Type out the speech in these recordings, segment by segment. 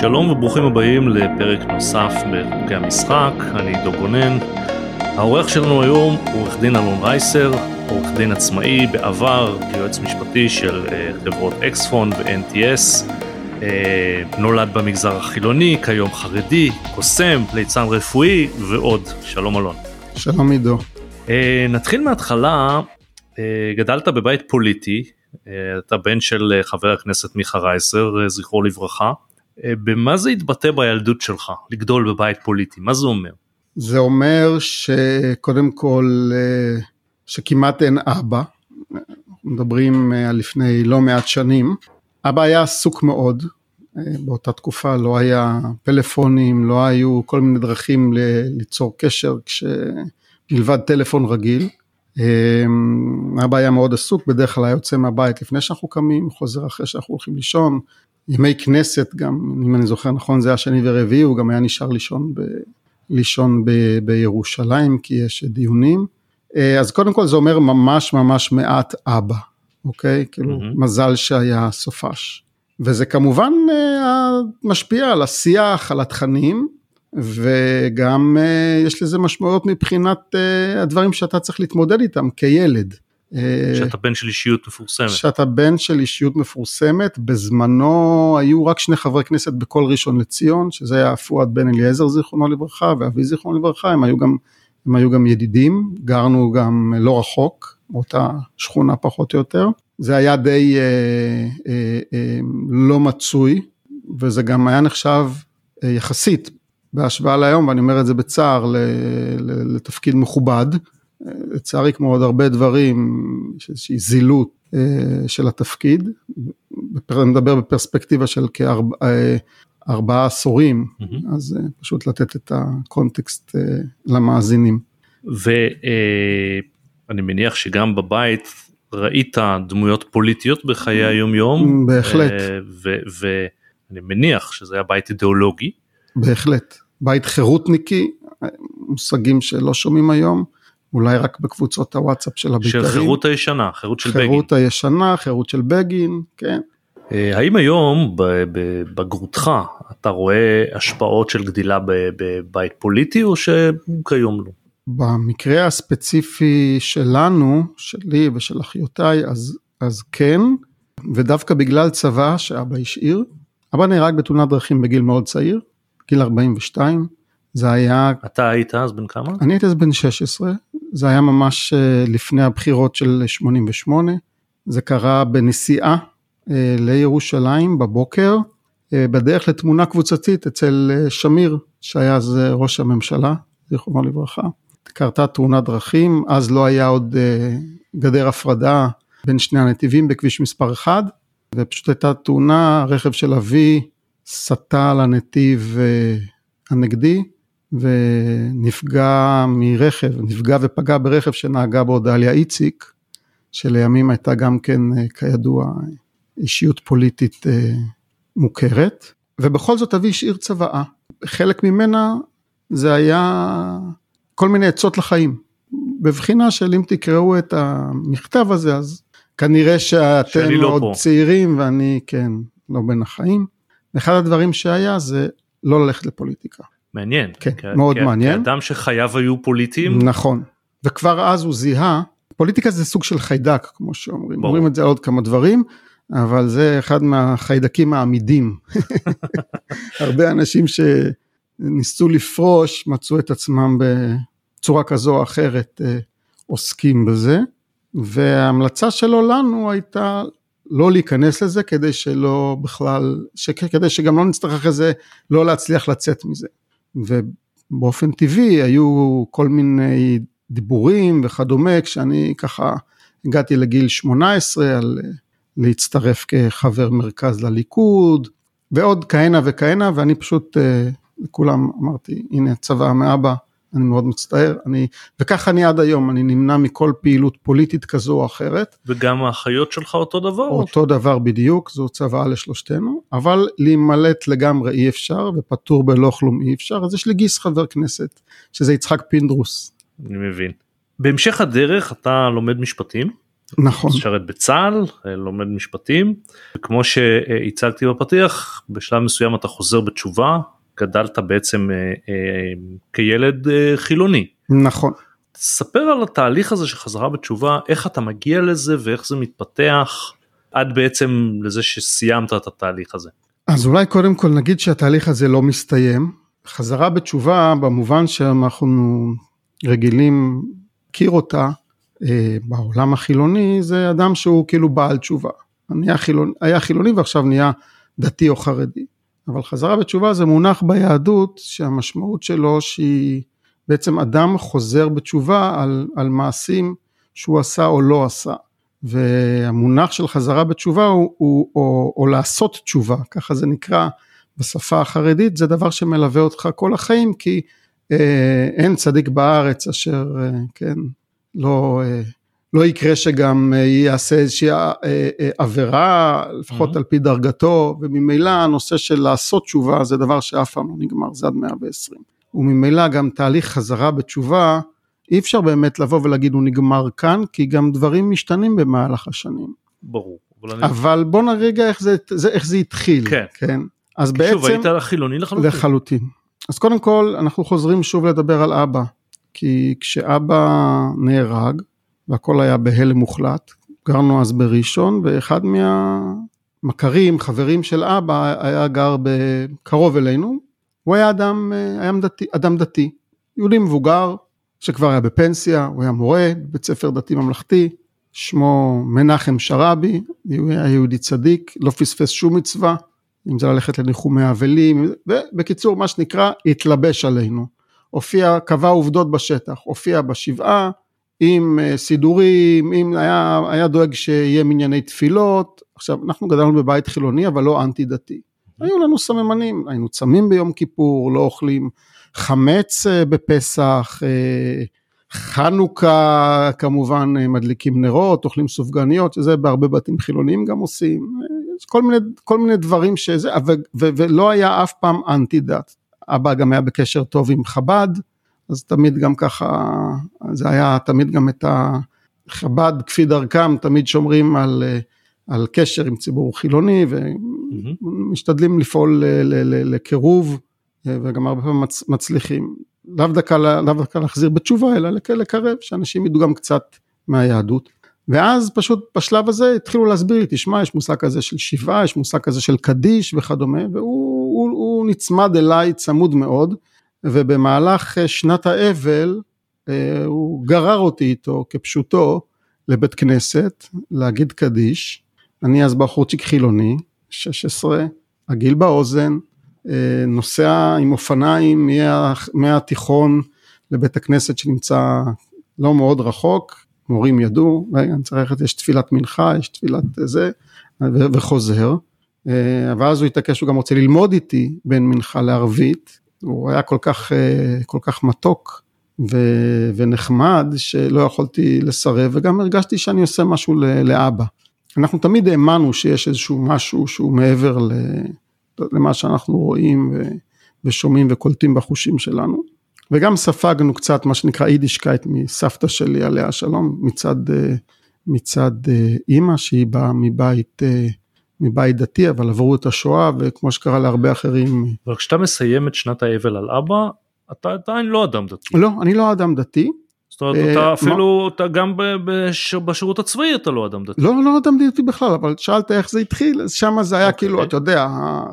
שלום וברוכים הבאים לפרק נוסף בחוקי המשחק, אני עידו גונן. העורך שלנו היום הוא עורך דין אלון רייסר, עורך דין עצמאי בעבר, יועץ משפטי של אה, חברות אקספון ו-NTS, אה, נולד במגזר החילוני, כיום חרדי, קוסם, ליצן רפואי ועוד. שלום אלון. שלום עידו. אה, נתחיל מההתחלה, גדלת בבית פוליטי, אתה בן של חבר הכנסת מיכה רייסר, זכרו לברכה. במה זה התבטא בילדות שלך, לגדול בבית פוליטי? מה זה אומר? זה אומר שקודם כל, שכמעט אין אבא. מדברים על לפני לא מעט שנים. אבא היה עסוק מאוד, באותה תקופה לא היה פלאפונים, לא היו כל מיני דרכים ליצור קשר מלבד טלפון רגיל. אבא היה מאוד עסוק, בדרך כלל היה יוצא מהבית לפני שאנחנו קמים, חוזר אחרי שאנחנו הולכים לישון. ימי כנסת גם, אם אני זוכר נכון, זה היה שני ורביעי, הוא גם היה נשאר לישון, ב, לישון ב, בירושלים כי יש דיונים. אז קודם כל זה אומר ממש ממש מעט אבא, אוקיי? כאילו mm-hmm. מזל שהיה סופש. וזה כמובן משפיע על השיח, על התכנים, וגם יש לזה משמעויות מבחינת הדברים שאתה צריך להתמודד איתם כילד. שאתה בן של אישיות מפורסמת. שאתה בן של אישיות מפורסמת, בזמנו היו רק שני חברי כנסת בכל ראשון לציון, שזה היה פואד בן אליעזר זיכרונו לברכה ואבי זיכרונו לברכה, הם היו גם, הם היו גם ידידים, גרנו גם לא רחוק, באותה שכונה פחות או יותר. זה היה די אה, אה, אה, לא מצוי, וזה גם היה נחשב אה, יחסית בהשוואה להיום, ואני אומר את זה בצער, לתפקיד מכובד. לצערי כמו עוד הרבה דברים, יש איזושהי זילות אה, של התפקיד, אני מדבר בפרספקטיבה של כארבעה אה, עשורים, mm-hmm. אז אה, פשוט לתת את הקונטקסט למאזינים. ואני מניח שגם בבית ראית דמויות פוליטיות בחיי היום יום. בהחלט. ואני מניח שזה היה בית אידיאולוגי. בהחלט. בית חירותניקי, מושגים שלא שומעים היום. אולי רק בקבוצות הוואטסאפ של הבית"רים. של חירות הישנה, חירות של בגין. חירות הישנה, חירות של בגין, כן. אה, האם היום בבגרותך אתה רואה השפעות של גדילה בבית פוליטי או שכיום לא? במקרה הספציפי שלנו, שלי ושל אחיותיי, אז, אז כן, ודווקא בגלל צבא שאבא השאיר. אבא נהרג בתאונת דרכים בגיל מאוד צעיר, גיל 42. זה היה... אתה היית אז בן כמה? אני הייתי אז בן 16, זה היה ממש אה, לפני הבחירות של 88, זה קרה בנסיעה אה, לירושלים בבוקר, אה, בדרך לתמונה קבוצתית אצל שמיר, שהיה אז ראש הממשלה, זיכרונו לברכה. קרתה תאונת דרכים, אז לא היה עוד גדר הפרדה בין שני הנתיבים בכביש מספר 1, ופשוט הייתה תאונה, רכב של אבי סטה לנתיב הנגדי, ונפגע מרכב, נפגע ופגע ברכב שנהגה בו דליה איציק, שלימים הייתה גם כן, אה, כידוע, אישיות פוליטית אה, מוכרת, ובכל זאת אבי השאיר צוואה. חלק ממנה זה היה כל מיני עצות לחיים. בבחינה של אם תקראו את המכתב הזה, אז כנראה שאתם לא עוד פה. צעירים ואני כן לא בין החיים. אחד הדברים שהיה זה לא ללכת לפוליטיקה. מעניין. כן, כ- מאוד כ- מעניין. כאדם שחייו היו פוליטיים. נכון. וכבר אז הוא זיהה, פוליטיקה זה סוג של חיידק, כמו שאומרים. ברור. אומרים את זה על עוד כמה דברים, אבל זה אחד מהחיידקים העמידים. הרבה אנשים שניסו לפרוש, מצאו את עצמם בצורה כזו או אחרת אה, עוסקים בזה. וההמלצה שלו לנו הייתה לא להיכנס לזה כדי שלא בכלל, כדי שגם לא נצטרך אחרי זה לא להצליח לצאת מזה. ובאופן טבעי היו כל מיני דיבורים וכדומה, כשאני ככה הגעתי לגיל 18 על להצטרף כחבר מרכז לליכוד, ועוד כהנה וכהנה, ואני פשוט אה, לכולם אמרתי, הנה צבא מאבא, אני מאוד מצטער, אני, וככה אני עד היום, אני נמנע מכל פעילות פוליטית כזו או אחרת. וגם האחיות שלך אותו דבר? אותו דבר בדיוק, זו צוואה לשלושתנו, אבל להימלט לגמרי אי אפשר, ופטור בלא כלום אי אפשר, אז יש לי גיס חבר כנסת, שזה יצחק פינדרוס. אני מבין. בהמשך הדרך אתה לומד משפטים, נכון. משרת בצה"ל, לומד משפטים, כמו שהצגתי בפתיח, בשלב מסוים אתה חוזר בתשובה, גדלת בעצם כילד חילוני. נכון. ספר על התהליך הזה של חזרה בתשובה, איך אתה מגיע לזה ואיך זה מתפתח עד בעצם לזה שסיימת את התהליך הזה. אז אולי קודם כל נגיד שהתהליך הזה לא מסתיים. חזרה בתשובה במובן שאנחנו רגילים להכיר אותה אה, בעולם החילוני זה אדם שהוא כאילו בעל תשובה. היה חילוני, היה חילוני ועכשיו נהיה דתי או חרדי. אבל חזרה בתשובה זה מונח ביהדות שהמשמעות שלו שהיא בעצם אדם חוזר בתשובה על, על מעשים שהוא עשה או לא עשה. והמונח של חזרה בתשובה הוא, הוא או, או לעשות תשובה, ככה זה נקרא בשפה החרדית, זה דבר שמלווה אותך כל החיים, כי אה, אין צדיק בארץ אשר, אה, כן, לא, אה, לא יקרה שגם אה, יעשה איזושהי אה, אה, עבירה, לפחות mm-hmm. על פי דרגתו, וממילא הנושא של לעשות תשובה זה דבר שאף פעם לא נגמר, זה עד 120. וממילא גם תהליך חזרה בתשובה, אי אפשר באמת לבוא ולהגיד הוא נגמר כאן, כי גם דברים משתנים במהלך השנים. ברור. אבל, אני... אבל בוא נרגע איך זה, זה, איך זה התחיל. כן. כן. אז כי בעצם... שוב, היית חילוני לחלוטין. לחלוטין. אז קודם כל, אנחנו חוזרים שוב לדבר על אבא. כי כשאבא נהרג, והכל היה בהלם מוחלט, גרנו אז בראשון, ואחד מהמכרים, חברים של אבא, היה גר קרוב אלינו, הוא היה אדם, היה דתי, אדם דתי, יהודי מבוגר, שכבר היה בפנסיה, הוא היה מורה בבית ספר דתי ממלכתי, שמו מנחם שרעבי, היה יהודי צדיק, לא פספס שום מצווה, אם זה ללכת לניחומי אבלים, ובקיצור מה שנקרא התלבש עלינו, הופיע, קבע עובדות בשטח, הופיע בשבעה עם אה, סידורים, עם, היה, היה דואג שיהיה מנייני תפילות, עכשיו אנחנו גדלנו בבית חילוני אבל לא אנטי דתי, היו לנו סממנים, היינו צמים ביום כיפור, לא אוכלים חמץ אה, בפסח, אה, חנוכה כמובן מדליקים נרות, אוכלים סופגניות, שזה בהרבה בתים חילוניים גם עושים, כל מיני, כל מיני דברים שזה, ו, ו, ולא היה אף פעם אנטי דת. אבא גם היה בקשר טוב עם חב"ד, אז תמיד גם ככה, זה היה תמיד גם את החב"ד כפי דרכם, תמיד שומרים על, על קשר עם ציבור חילוני ומשתדלים לפעול לקירוב. וגם הרבה פעמים מצ, מצליחים, לאו דווקא, לאו דווקא להחזיר בתשובה, אלא לקרב, שאנשים ידעו גם קצת מהיהדות. ואז פשוט בשלב הזה התחילו להסביר לי, תשמע, יש מושג כזה של שבעה, יש מושג כזה של קדיש וכדומה, והוא הוא, הוא נצמד אליי צמוד מאוד, ובמהלך שנת האבל, אה, הוא גרר אותי איתו כפשוטו לבית כנסת, להגיד קדיש, אני אז בחורצ'יק חילוני, 16, הגיל באוזן, אה, נוסע עם אופניים מהתיכון לבית הכנסת שנמצא לא מאוד רחוק, מורים ידעו, רגע אני צריך ללכת, יש תפילת מנחה, יש תפילת זה, וחוזר. אה, ואז הוא התעקש, הוא גם רוצה ללמוד איתי בין מנחה לערבית, הוא היה כל כך, אה, כל כך מתוק ו- ונחמד שלא יכולתי לסרב וגם הרגשתי שאני עושה משהו לאבא. אנחנו תמיד האמנו שיש איזשהו משהו שהוא מעבר ל... למה שאנחנו רואים ושומעים וקולטים בחושים שלנו. וגם ספגנו קצת מה שנקרא יידישקייט מסבתא שלי עליה שלום מצד, מצד אימא שהיא באה מבית, מבית דתי אבל עברו את השואה וכמו שקרה להרבה אחרים. אבל כשאתה מסיים את שנת האבל על אבא אתה עדיין לא אדם דתי. לא אני לא אדם דתי זאת אומרת, אתה אה, אפילו, אתה גם בשירות הצבאי אתה לא אדם דתי. לא, לא אדם דתי בכלל, אבל שאלת איך זה התחיל, אז שם זה היה כאילו, אוקיי. אתה יודע,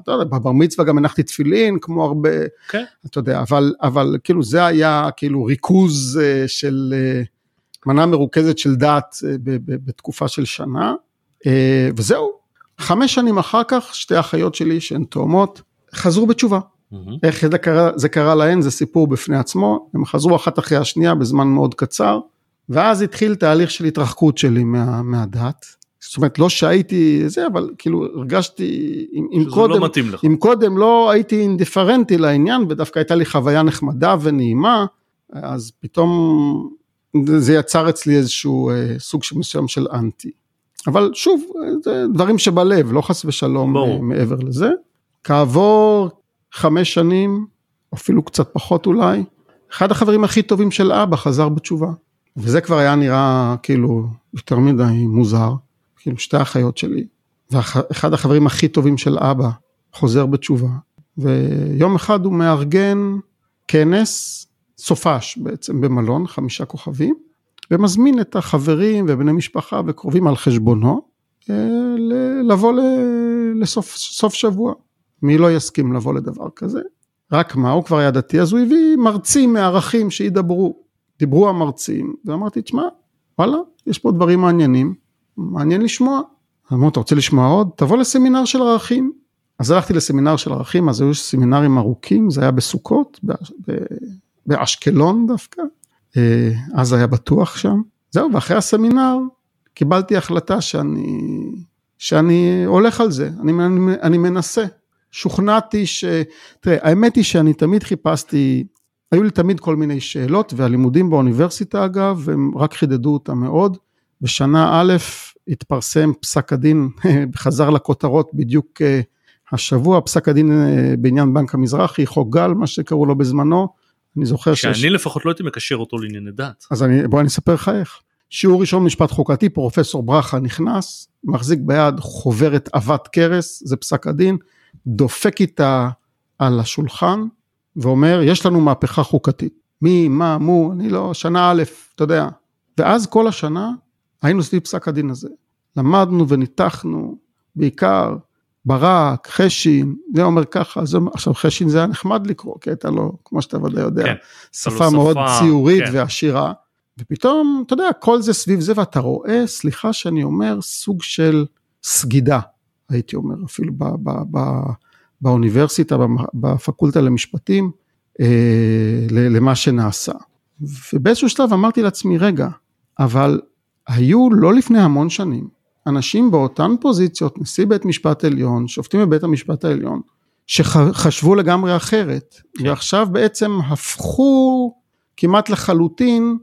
בבר מצווה גם הנחתי תפילין, כמו הרבה, כן. אתה יודע, אבל כאילו זה היה כאילו ריכוז אה, של אה, מנה מרוכזת של דת בתקופה של שנה, וזהו. חמש שנים אחר כך, שתי אחיות שלי שהן תאומות, חזרו בתשובה. Mm-hmm. איך זה קרה, זה קרה להן זה סיפור בפני עצמו, הם חזרו אחת אחרי השנייה בזמן מאוד קצר, ואז התחיל תהליך של התרחקות שלי מה, מהדת. זאת אומרת לא שהייתי זה אבל כאילו הרגשתי אם, אם לא קודם, לא. אם קודם לא הייתי אינדיפרנטי לעניין ודווקא הייתה לי חוויה נחמדה ונעימה אז פתאום זה יצר אצלי איזשהו אה, סוג מסוים של אנטי. אבל שוב זה דברים שבלב לא חס ושלום ברור. מעבר לזה. כעבור חמש שנים, אפילו קצת פחות אולי, אחד החברים הכי טובים של אבא חזר בתשובה. וזה כבר היה נראה כאילו יותר מדי מוזר, כאילו שתי אחיות שלי, ואחד החברים הכי טובים של אבא חוזר בתשובה, ויום אחד הוא מארגן כנס סופש בעצם במלון, חמישה כוכבים, ומזמין את החברים ובני משפחה וקרובים על חשבונו אה, לבוא לסוף סוף שבוע. מי לא יסכים לבוא לדבר כזה? רק מה, הוא כבר היה דתי, אז הוא הביא מרצים מערכים שידברו. דיברו המרצים, ואמרתי, תשמע, וואלה, יש פה דברים מעניינים, מעניין לשמוע. אמרו, אתה רוצה לשמוע עוד? תבוא לסמינר של ערכים. אז הלכתי לסמינר של ערכים, אז היו סמינרים ארוכים, זה היה בסוכות, באשקלון דווקא, אז היה בטוח שם. זהו, ואחרי הסמינר קיבלתי החלטה שאני, שאני הולך על זה, אני, אני, אני מנסה. שוכנעתי ש... תראה, האמת היא שאני תמיד חיפשתי, היו לי תמיד כל מיני שאלות, והלימודים באוניברסיטה אגב, הם רק חידדו אותם מאוד. בשנה א' התפרסם פסק הדין, חזר לכותרות בדיוק אה, השבוע, פסק הדין אה, בעניין בנק המזרחי, חוק גל, מה שקראו לו בזמנו. אני זוכר שאני שיש... לפחות לא הייתי מקשר אותו לענייני דת. אז אני, בוא אני אספר לך איך. שיעור ראשון משפט חוקתי, פרופסור ברכה נכנס, מחזיק ביד חוברת עבת כרס, זה פסק הדין, דופק איתה על השולחן ואומר, יש לנו מהפכה חוקתית. מי, מה, מו, אני לא, שנה א', אתה יודע. ואז כל השנה היינו סביב פסק הדין הזה. למדנו וניתחנו, בעיקר ברק, חשין, זה אומר ככה, זה, עכשיו חשין זה היה נחמד לקרוא, כי הייתה לו, כמו שאתה ודאי יודע, כן, שפה מאוד שפה, ציורית כן. ועשירה, ופתאום, אתה יודע, כל זה סביב זה, ואתה רואה, סליחה שאני אומר, סוג של סגידה, הייתי אומר, אפילו ב, ב, ב, באוניברסיטה, בפקולטה למשפטים, אה, למה שנעשה. ובאיזשהו שלב אמרתי לעצמי, רגע, אבל היו לא לפני המון שנים, אנשים באותן פוזיציות, נשיא בית משפט עליון, שופטים בבית המשפט העליון, שחשבו לגמרי אחרת, כן. ועכשיו בעצם הפכו כמעט לחלוטין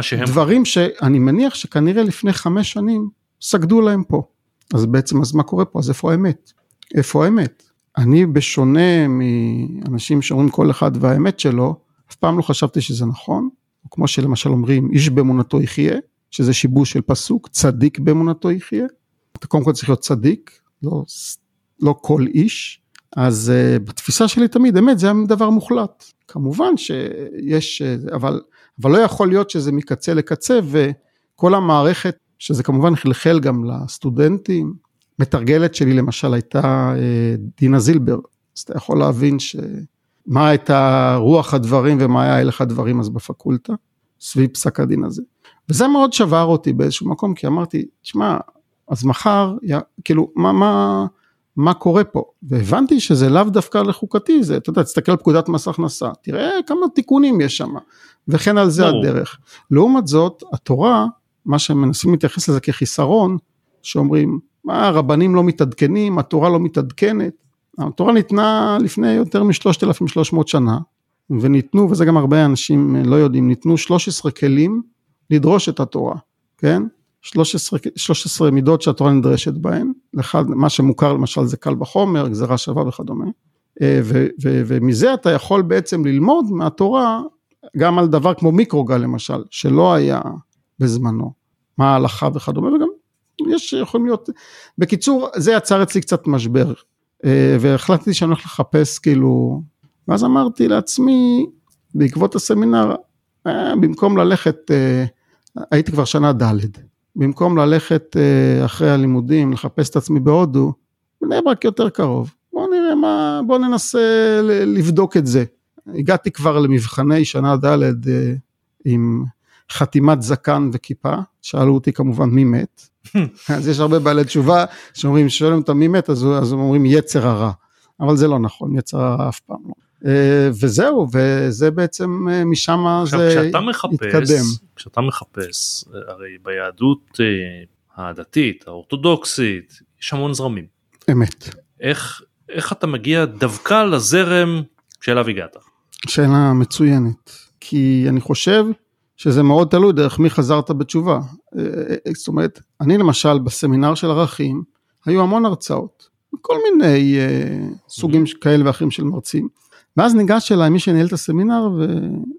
שהם... דברים שאני מניח שכנראה לפני חמש שנים סגדו להם פה. אז בעצם אז מה קורה פה? אז איפה האמת? איפה האמת? אני בשונה מאנשים שאומרים כל אחד והאמת שלו, אף פעם לא חשבתי שזה נכון, כמו שלמשל אומרים איש באמונתו יחיה, שזה שיבוש של פסוק, צדיק באמונתו יחיה. אתה קודם כל צריך להיות צדיק, לא, לא כל איש. אז uh, בתפיסה שלי תמיד, אמת, זה דבר מוחלט. כמובן שיש, אבל, אבל לא יכול להיות שזה מקצה לקצה, וכל המערכת, שזה כמובן חלחל גם לסטודנטים, מתרגלת שלי למשל הייתה uh, דינה זילבר, אז אתה יכול להבין ש... מה הייתה רוח הדברים ומה היה הלך הדברים אז בפקולטה, סביב פסק הדין הזה. וזה מאוד שבר אותי באיזשהו מקום, כי אמרתי, תשמע, אז מחר, כאילו, מה, מה, מה קורה פה? והבנתי שזה לאו דווקא לחוקתי, זה, אתה יודע, תסתכל על פקודת מס הכנסה, תראה כמה תיקונים יש שם, וכן על זה. הדרך. לעומת זאת, התורה, מה שהם מנסים להתייחס לזה כחיסרון, שאומרים, מה, הרבנים לא מתעדכנים, התורה לא מתעדכנת. התורה ניתנה לפני יותר מ-3,300 שנה, וניתנו, וזה גם הרבה אנשים לא יודעים, ניתנו 13 כלים לדרוש את התורה, כן? 13, 13 מידות שהתורה נדרשת בהן, אחד, מה שמוכר למשל זה קל וחומר, גזירה שווה וכדומה, אה, ו, ו, ומזה אתה יכול בעצם ללמוד מהתורה גם על דבר כמו מיקרוגל למשל, שלא היה בזמנו, מה ההלכה וכדומה, וגם יש יכולים להיות, בקיצור זה יצר אצלי קצת משבר, אה, והחלטתי שאני הולך לחפש כאילו, ואז אמרתי לעצמי, בעקבות הסמינר, אה, במקום ללכת הייתי כבר שנה ד', במקום ללכת אה, אחרי הלימודים, לחפש את עצמי בהודו, בני ברק יותר קרוב. בואו נראה מה, בואו ננסה לבדוק את זה. הגעתי כבר למבחני שנה ד' אה, עם חתימת זקן וכיפה, שאלו אותי כמובן מי מת, אז יש הרבה בעלי תשובה שאומרים, שואלים אותם מי מת, אז, אז הם אומרים יצר הרע, אבל זה לא נכון, יצר הרע אף פעם לא. אה, וזהו, וזה בעצם, אה, משם זה כשאתה מחפש, התקדם. כשאתה מחפש, אה, הרי ביהדות הדתית, האורתודוקסית, יש המון זרמים. אמת. איך, איך אתה מגיע דווקא לזרם שאליו הגעת? שאלה מצוינת, כי אני חושב שזה מאוד תלוי דרך מי חזרת בתשובה. זאת אומרת, אני למשל בסמינר של ערכים, היו המון הרצאות, כל מיני סוגים כאלה ואחרים של מרצים. ואז ניגש אליי מי שניהל את הסמינר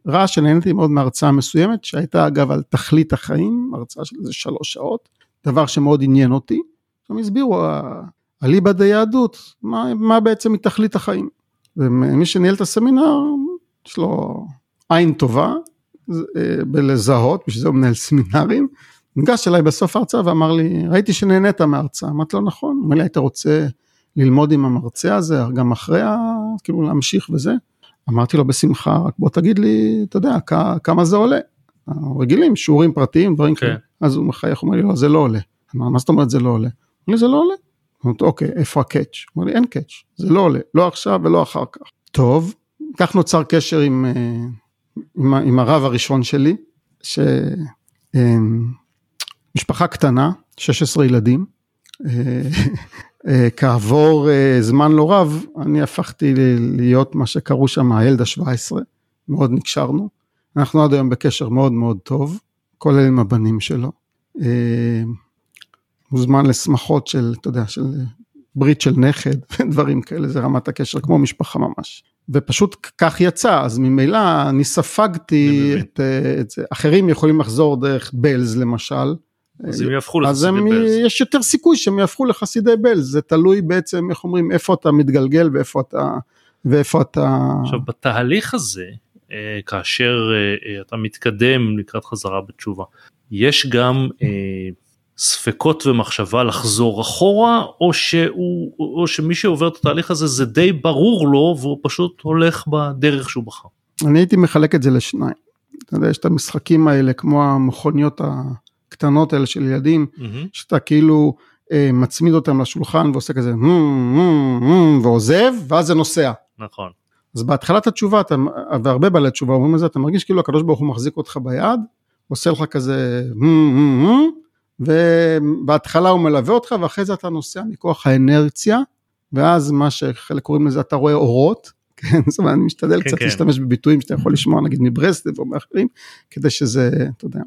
וראה שנהניתי מאוד מהרצאה מסוימת שהייתה אגב על תכלית החיים, הרצאה של איזה שלוש שעות, דבר שמאוד עניין אותי. הם הסבירו אליבא דיהדות, מה, מה בעצם היא תכלית החיים. ומי שניהל את הסמינר, יש לו עין טובה אה, בלזהות, בשביל זה הוא מנהל סמינרים. ניגש אליי בסוף ההרצאה ואמר לי, ראיתי שנהנית מההרצאה, אמרתי לו נכון, אומר לי, היית רוצה ללמוד עם המרצה הזה גם אחרי. כאילו להמשיך וזה? אמרתי לו בשמחה, רק בוא תגיד לי, אתה יודע, כמה זה עולה. רגילים, שיעורים פרטיים, דברים כן. כאלה. אז הוא מחייך, אומר לי, לא, זה לא עולה. אמר, מה זאת אומרת זה לא עולה? אמר לי, זה לא עולה. אמרתי, אוקיי, איפה הקאץ'? אומר לי, אין קאץ', זה לא עולה, לא עכשיו ולא אחר כך. טוב, כך נוצר קשר עם, אה, עם, עם הרב הראשון שלי, שמשפחה אה, קטנה, 16 ילדים, אה, כעבור זמן לא רב, אני הפכתי להיות מה שקראו שם הילד ה-17, מאוד נקשרנו, אנחנו עד היום בקשר מאוד מאוד טוב, כולל עם הבנים שלו. מוזמן לשמחות של, אתה יודע, של ברית של נכד ודברים כאלה, זה רמת הקשר כמו משפחה ממש. ופשוט כך יצא, אז ממילא אני ספגתי את, את זה. אחרים יכולים לחזור דרך בלז למשל. אז הם יהפכו לחסידי בלז. יש יותר סיכוי שהם יהפכו לחסידי בלז, זה תלוי בעצם, איך אומרים, איפה אתה מתגלגל ואיפה אתה... ואיפה אתה... עכשיו בתהליך הזה, אה, כאשר אה, אה, אתה מתקדם לקראת חזרה בתשובה, יש גם ספקות ומחשבה לחזור אחורה, או, שהוא, או שמי שעובר את התהליך הזה זה די ברור לו והוא פשוט הולך בדרך שהוא בחר. אני הייתי מחלק את זה לשניים. אתה יודע, יש את המשחקים האלה כמו המכוניות הקטנות האלה של ילדים, mm-hmm. שאתה כאילו אה, מצמיד אותם לשולחן ועושה כזה ועוזב, ואז זה נוסע. נכון. אז בהתחלת התשובה, אתה, והרבה בעלי תשובה אומרים את זה, אתה מרגיש כאילו הקדוש ברוך הוא מחזיק אותך ביד, עושה לך כזה, ובהתחלה הוא מלווה אותך ואחרי זה אתה נוסע מכוח האנרציה, ואז מה שחלק קוראים לזה אתה רואה אורות, כן, זאת אומרת אני משתדל כן, קצת כן. להשתמש בביטויים שאתה יכול לשמוע נגיד מברסלב או מאחרים, כדי שזה, אתה יודע.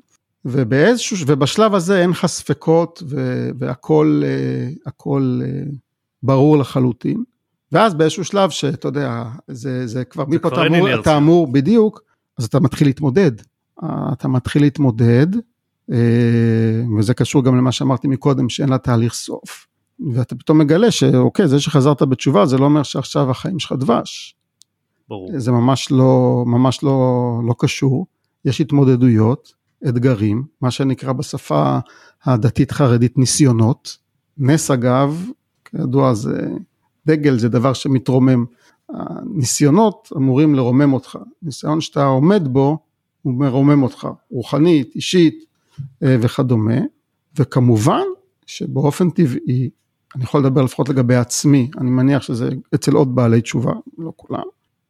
ובאיזשהו, ובשלב הזה אין לך ספקות והכל אה, הכל אה, ברור לחלוטין. ואז באיזשהו שלב שאתה יודע, זה, זה כבר, מפה אתה אמור, אתה אמור, בדיוק, אז אתה מתחיל להתמודד. אתה מתחיל להתמודד, אה, וזה קשור גם למה שאמרתי מקודם, שאין לה תהליך סוף. ואתה פתאום מגלה שאוקיי, זה שחזרת בתשובה, זה לא אומר שעכשיו החיים שלך דבש. ברור. זה ממש לא, ממש לא, לא קשור. יש התמודדויות, אתגרים, מה שנקרא בשפה הדתית חרדית ניסיונות. נס אגב, כידוע זה דגל, זה דבר שמתרומם. הניסיונות אמורים לרומם אותך. ניסיון שאתה עומד בו, הוא מרומם אותך, רוחנית, אישית, אה, וכדומה, וכמובן שבאופן טבעי, אני יכול לדבר לפחות לגבי עצמי, אני מניח שזה אצל עוד בעלי תשובה, לא כולם,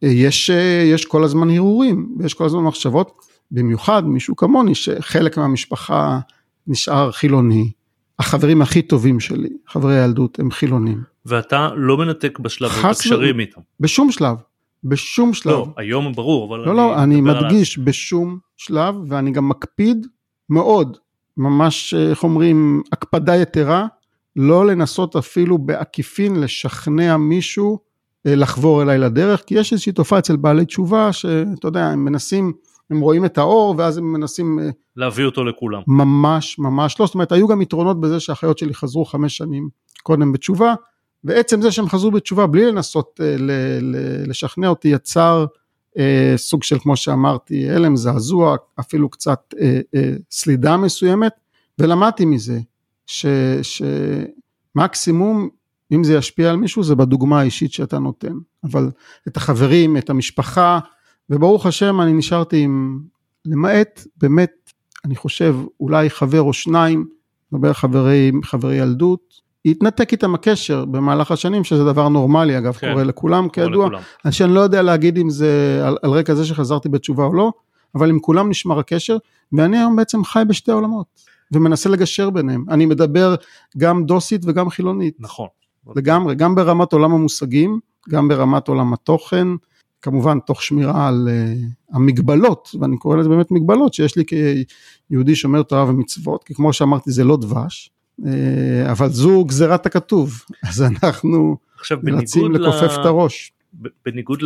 אה, יש, אה, יש כל הזמן הרהורים ויש כל הזמן מחשבות, במיוחד מישהו כמוני שחלק מהמשפחה נשאר חילוני, החברים הכי טובים שלי, חברי הילדות הם חילונים. ואתה לא מנתק בשלב את הקשרים איתם. בשום שלב, בשום שלב. לא, היום ברור, אבל לא, אני לא, אני מדגיש על... בשום שלב ואני גם מקפיד מאוד, ממש, איך אומרים, הקפדה יתרה, לא לנסות אפילו בעקיפין לשכנע מישהו אה, לחבור אליי לדרך, כי יש איזושהי תופעה אצל בעלי תשובה, שאתה יודע, הם מנסים, הם רואים את האור, ואז הם מנסים... אה, להביא אותו לכולם. ממש, ממש לא, זאת אומרת, היו גם יתרונות בזה שהאחיות שלי חזרו חמש שנים קודם בתשובה, ועצם זה שהם חזרו בתשובה בלי לנסות אה, לשכנע אותי יצר אה, סוג של כמו שאמרתי הלם, זעזוע, אפילו קצת אה, אה, סלידה מסוימת, ולמדתי מזה ש, שמקסימום אם זה ישפיע על מישהו זה בדוגמה האישית שאתה נותן, אבל את החברים, את המשפחה, וברוך השם אני נשארתי עם, למעט באמת, אני חושב אולי חבר או שניים, מדבר חברי, חברי ילדות, התנתק איתם הקשר במהלך השנים, שזה דבר נורמלי, אגב, כן, קורה לכולם כידוע. אני שאני לא יודע להגיד אם זה על, על רקע זה שחזרתי בתשובה או לא, אבל עם כולם נשמר הקשר, ואני היום בעצם חי בשתי עולמות, ומנסה לגשר ביניהם. אני מדבר גם דוסית וגם חילונית. נכון. לגמרי, גם ברמת עולם המושגים, גם ברמת עולם התוכן, כמובן תוך שמירה על uh, המגבלות, ואני קורא לזה באמת מגבלות שיש לי כיהודי שומר תורה ומצוות, כי כמו שאמרתי זה לא דבש, אה, אבל זו גזירת הכתוב, אז אנחנו נאלצים לכופף את הראש. בניגוד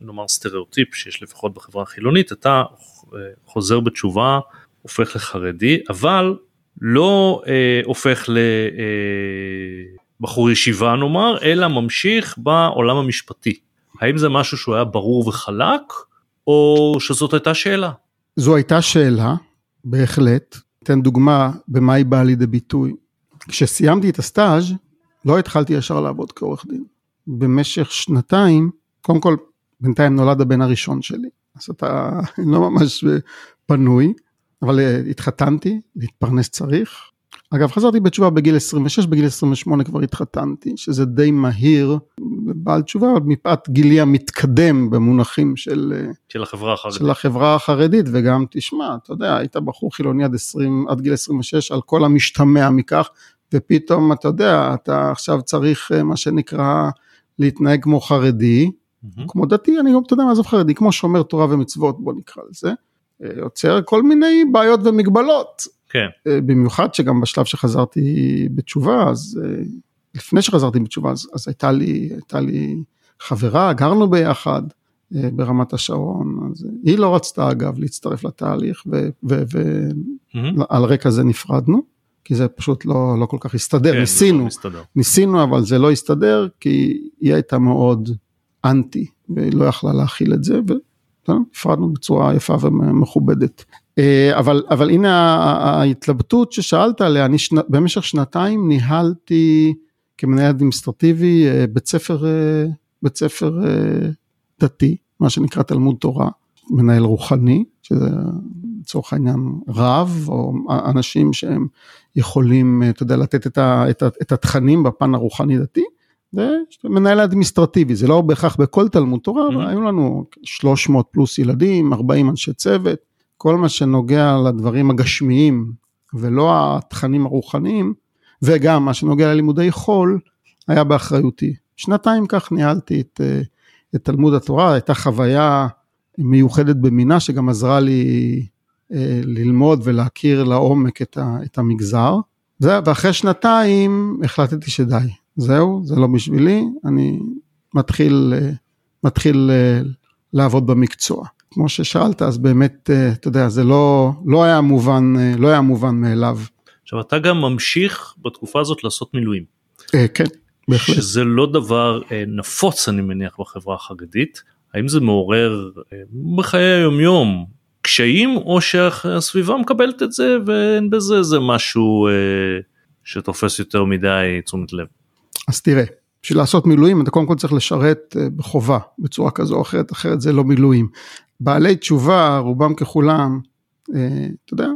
נאמר סטריאוטיפ שיש לפחות בחברה החילונית, אתה אה, חוזר בתשובה, הופך לחרדי, אבל לא אה, הופך לבחור אה, ישיבה נאמר, אלא ממשיך בעולם המשפטי. האם זה משהו שהוא היה ברור וחלק, או שזאת הייתה שאלה? זו הייתה שאלה, בהחלט. אתן דוגמה במה היא באה לידי ביטוי. כשסיימתי את הסטאז' לא התחלתי ישר לעבוד כעורך דין. במשך שנתיים, קודם כל, בינתיים נולד הבן הראשון שלי, אז אתה לא ממש פנוי, אבל אה, התחתנתי, להתפרנס צריך. אגב, חזרתי בתשובה בגיל 26, בגיל 28 כבר התחתנתי, שזה די מהיר, בעל תשובה, אבל מפאת גילי המתקדם במונחים של, אה, של החברה החרדית. של החברה החרדית, וגם תשמע, אתה יודע, היית בחור חילוני עד, 20, עד גיל 26 על כל המשתמע מכך, ופתאום אתה יודע, אתה עכשיו צריך אה, מה שנקרא להתנהג כמו חרדי, mm-hmm. כמו דתי, אני גם, אתה יודע מה, עזוב חרדי, כמו שומר תורה ומצוות, בוא נקרא לזה, אה, יוצר כל מיני בעיות ומגבלות. כן. אה, במיוחד שגם בשלב שחזרתי בתשובה, אז לפני שחזרתי בתשובה, אז, אז הייתה, לי, הייתה לי חברה, גרנו ביחד ברמת השרון, אז היא לא רצתה אגב להצטרף לתהליך, ועל mm-hmm. רקע זה נפרדנו. כי זה פשוט לא, לא כל כך הסתדר, כן, ניסינו, לא ניסינו אבל זה לא הסתדר כי היא הייתה מאוד אנטי והיא לא יכלה להכיל את זה והפרדנו בצורה יפה ומכובדת. אה, אבל, אבל הנה ההתלבטות ששאלת עליה, אני שנה, במשך שנתיים ניהלתי כמנהל אדמיניסטרטיבי אה, בית ספר, אה, בית ספר דתי, מה שנקרא תלמוד תורה, מנהל רוחני, שזה לצורך העניין רב, או אנשים שהם יכולים, אתה יודע, לתת את, ה, את, ה, את התכנים בפן הרוחני דתי, ומנהל אדמיניסטרטיבי, זה לא בהכרח בכל תלמוד תורה, mm-hmm. אבל היו לנו 300 פלוס ילדים, 40 אנשי צוות, כל מה שנוגע לדברים הגשמיים ולא התכנים הרוחניים, וגם מה שנוגע ללימודי חול, היה באחריותי. שנתיים כך ניהלתי את, את תלמוד התורה, הייתה חוויה מיוחדת במינה שגם עזרה לי אה, ללמוד ולהכיר לעומק את, ה, את המגזר. זה, ואחרי שנתיים החלטתי שדי, זהו, זה לא בשבילי, אני מתחיל, אה, מתחיל אה, לעבוד במקצוע. כמו ששאלת, אז באמת, אתה יודע, זה לא, לא היה מובן, לא היה מובן מאליו. עכשיו, אתה גם ממשיך בתקופה הזאת לעשות מילואים. כן, בהחלט. שזה לא דבר נפוץ, אני מניח, בחברה החרדית. האם זה מעורר בחיי היומיום קשיים או שהסביבה מקבלת את זה ואין בזה איזה משהו אה, שתופס יותר מדי תשומת לב. אז תראה, בשביל לעשות מילואים אתה קודם כל צריך לשרת אה, בחובה בצורה כזו או אחרת, אחרת זה לא מילואים. בעלי תשובה רובם ככולם, אה, אתה יודע,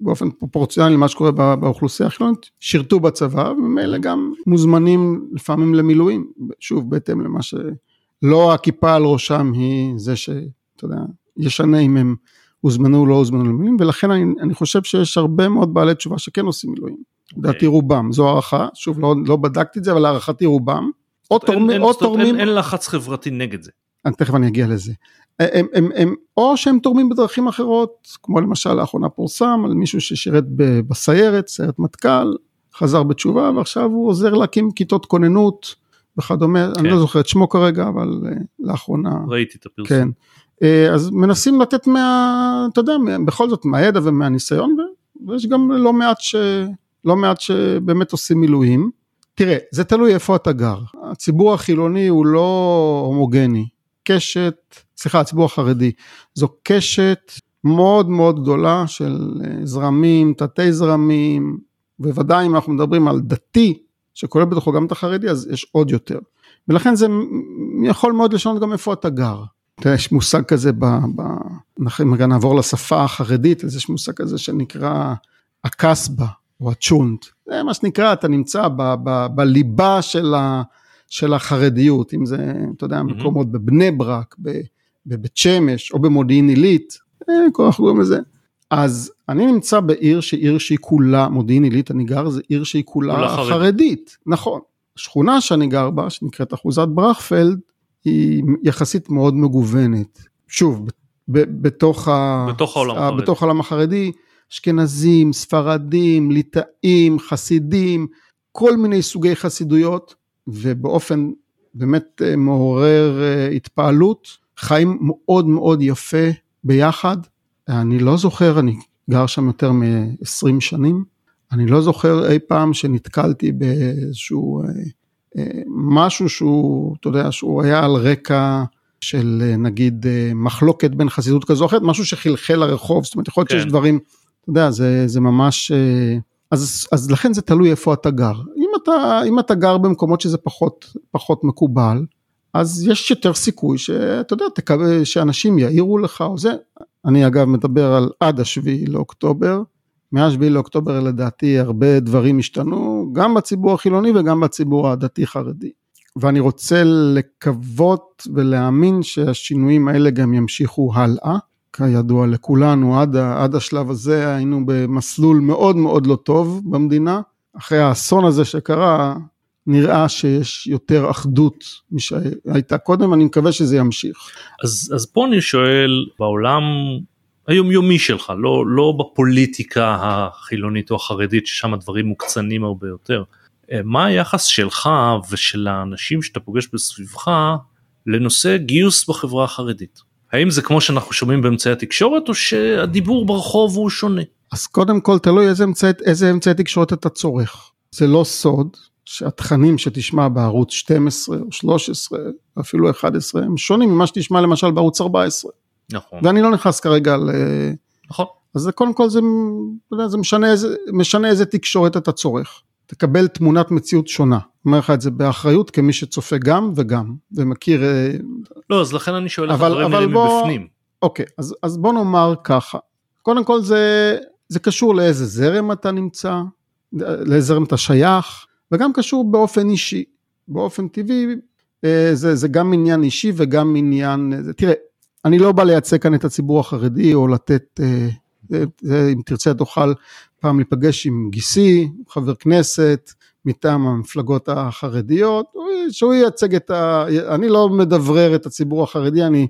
באופן פרופורציונלי למה שקורה באוכלוסייה החילונית, שירתו בצבא וממילא גם מוזמנים לפעמים למילואים, שוב בהתאם למה שלא הכיפה על ראשם היא זה שאתה יודע, ישנה אם הם הוזמנו או לא הוזמנו למילואים, ולכן אני, אני חושב שיש הרבה מאוד בעלי תשובה שכן עושים מילואים. לדעתי okay. רובם, זו הערכה, שוב לא, לא בדקתי את זה, אבל הערכתי רובם. או תורמים, או תורמים. אין, לחץ חברתי נגד זה. אני, תכף אני אגיע לזה. הם, הם, הם, או שהם תורמים בדרכים אחרות, כמו למשל לאחרונה פורסם על מישהו ששירת בסיירת, סיירת מטכ"ל, חזר בתשובה ועכשיו הוא עוזר להקים כיתות כוננות וכדומה, כן. אני לא זוכר את שמו כרגע, אבל uh, לאחרונה. ראיתי את הפרסום. כן. אה, אז מנסים לתת מה, אתה יודע, בכל זאת מהידע ומהניסיון, ויש גם לא מעט, ש, לא מעט שבאמת עושים מילואים. תראה, זה תלוי איפה אתה גר. הציבור החילוני הוא לא הומוגני. קשת, סליחה, הציבור החרדי, זו קשת מאוד מאוד גדולה של אה, זרמים, תתי זרמים, בוודאי אם אנחנו מדברים על דתי, שכולל בתוכו גם את החרדי, אז יש עוד יותר. ולכן זה יכול מאוד לשנות גם איפה אתה גר. תראה, יש מושג כזה, ב, ב, אם רגע נעבור לשפה החרדית, אז יש מושג כזה שנקרא הקסבה או הצ'ונט. זה מה שנקרא, אתה נמצא ב, ב, בליבה של, ה, של החרדיות, אם זה, אתה יודע, mm-hmm. מקומות בבני ברק, בבית שמש או במודיעין עילית, אה, כל אנחנו קוראים לזה. אז אני נמצא בעיר שהיא עיר שהיא כולה, מודיעין עילית, אני גר, זה עיר שהיא כולה חרדית, נכון. השכונה שאני גר בה, שנקראת אחוזת ברכפלד, היא יחסית מאוד מגוונת. שוב, בתוך, בתוך, העולם, ה, בתוך העולם החרדי, אשכנזים, ספרדים, ליטאים, חסידים, כל מיני סוגי חסידויות, ובאופן באמת אה, מעורר אה, התפעלות, חיים מאוד מאוד יפה ביחד. אני לא זוכר, אני גר שם יותר מ-20 שנים, אני לא זוכר אי פעם שנתקלתי באיזשהו אה, משהו שהוא, אתה יודע, שהוא היה על רקע של נגיד מחלוקת בין חסידות כזו או אחרת, משהו שחלחל לרחוב, זאת אומרת, יכול להיות כן. שיש דברים, אתה יודע, זה, זה ממש... אז, אז לכן זה תלוי איפה אתה גר. אם אתה, אם אתה גר במקומות שזה פחות, פחות מקובל, אז יש יותר סיכוי שאתה יודע, תקבל, שאנשים יעירו לך או זה. אני אגב מדבר על עד השביעי לאוקטובר. מהשביעי לאוקטובר לדעתי הרבה דברים השתנו, גם בציבור החילוני וגם בציבור הדתי-חרדי. ואני רוצה לקוות ולהאמין שהשינויים האלה גם ימשיכו הלאה. כידוע לכולנו, עד, עד השלב הזה היינו במסלול מאוד מאוד לא טוב במדינה. אחרי האסון הזה שקרה, נראה שיש יותר אחדות משהייתה קודם, אני מקווה שזה ימשיך. אז, אז פה אני שואל, בעולם היומיומי שלך, לא, לא בפוליטיקה החילונית או החרדית, ששם הדברים מוקצנים הרבה יותר, אה, מה היחס שלך ושל האנשים שאתה פוגש בסביבך לנושא גיוס בחברה החרדית? האם זה כמו שאנחנו שומעים באמצעי התקשורת או שהדיבור ברחוב הוא שונה? אז קודם כל תלוי איזה אמצעי, איזה אמצעי תקשורת אתה צורך. זה לא סוד שהתכנים שתשמע בערוץ 12 או 13 אפילו 11 הם שונים ממה שתשמע למשל בערוץ 14. נכון. ואני לא נכנס כרגע ל... נכון. אז זה קודם כל זה, זה משנה, איזה, משנה איזה תקשורת אתה צורך. תקבל תמונת מציאות שונה. אומר לך את זה באחריות כמי שצופה גם וגם ומכיר. אה, לא אז לכן אני שואל איך הדברים האלה מבפנים. אוקיי אז, אז בוא נאמר ככה. קודם כל זה, זה קשור לאיזה זרם אתה נמצא, לאיזה זרם אתה שייך, וגם קשור באופן אישי. באופן טבעי אה, זה, זה גם עניין אישי וגם עניין, זה, תראה, אני לא בא לייצג כאן את הציבור החרדי או לתת, אה, אם תרצה תוכל פעם להיפגש עם גיסי, חבר כנסת, מטעם המפלגות החרדיות, שהוא ייצג את ה... אני לא מדברר את הציבור החרדי, אני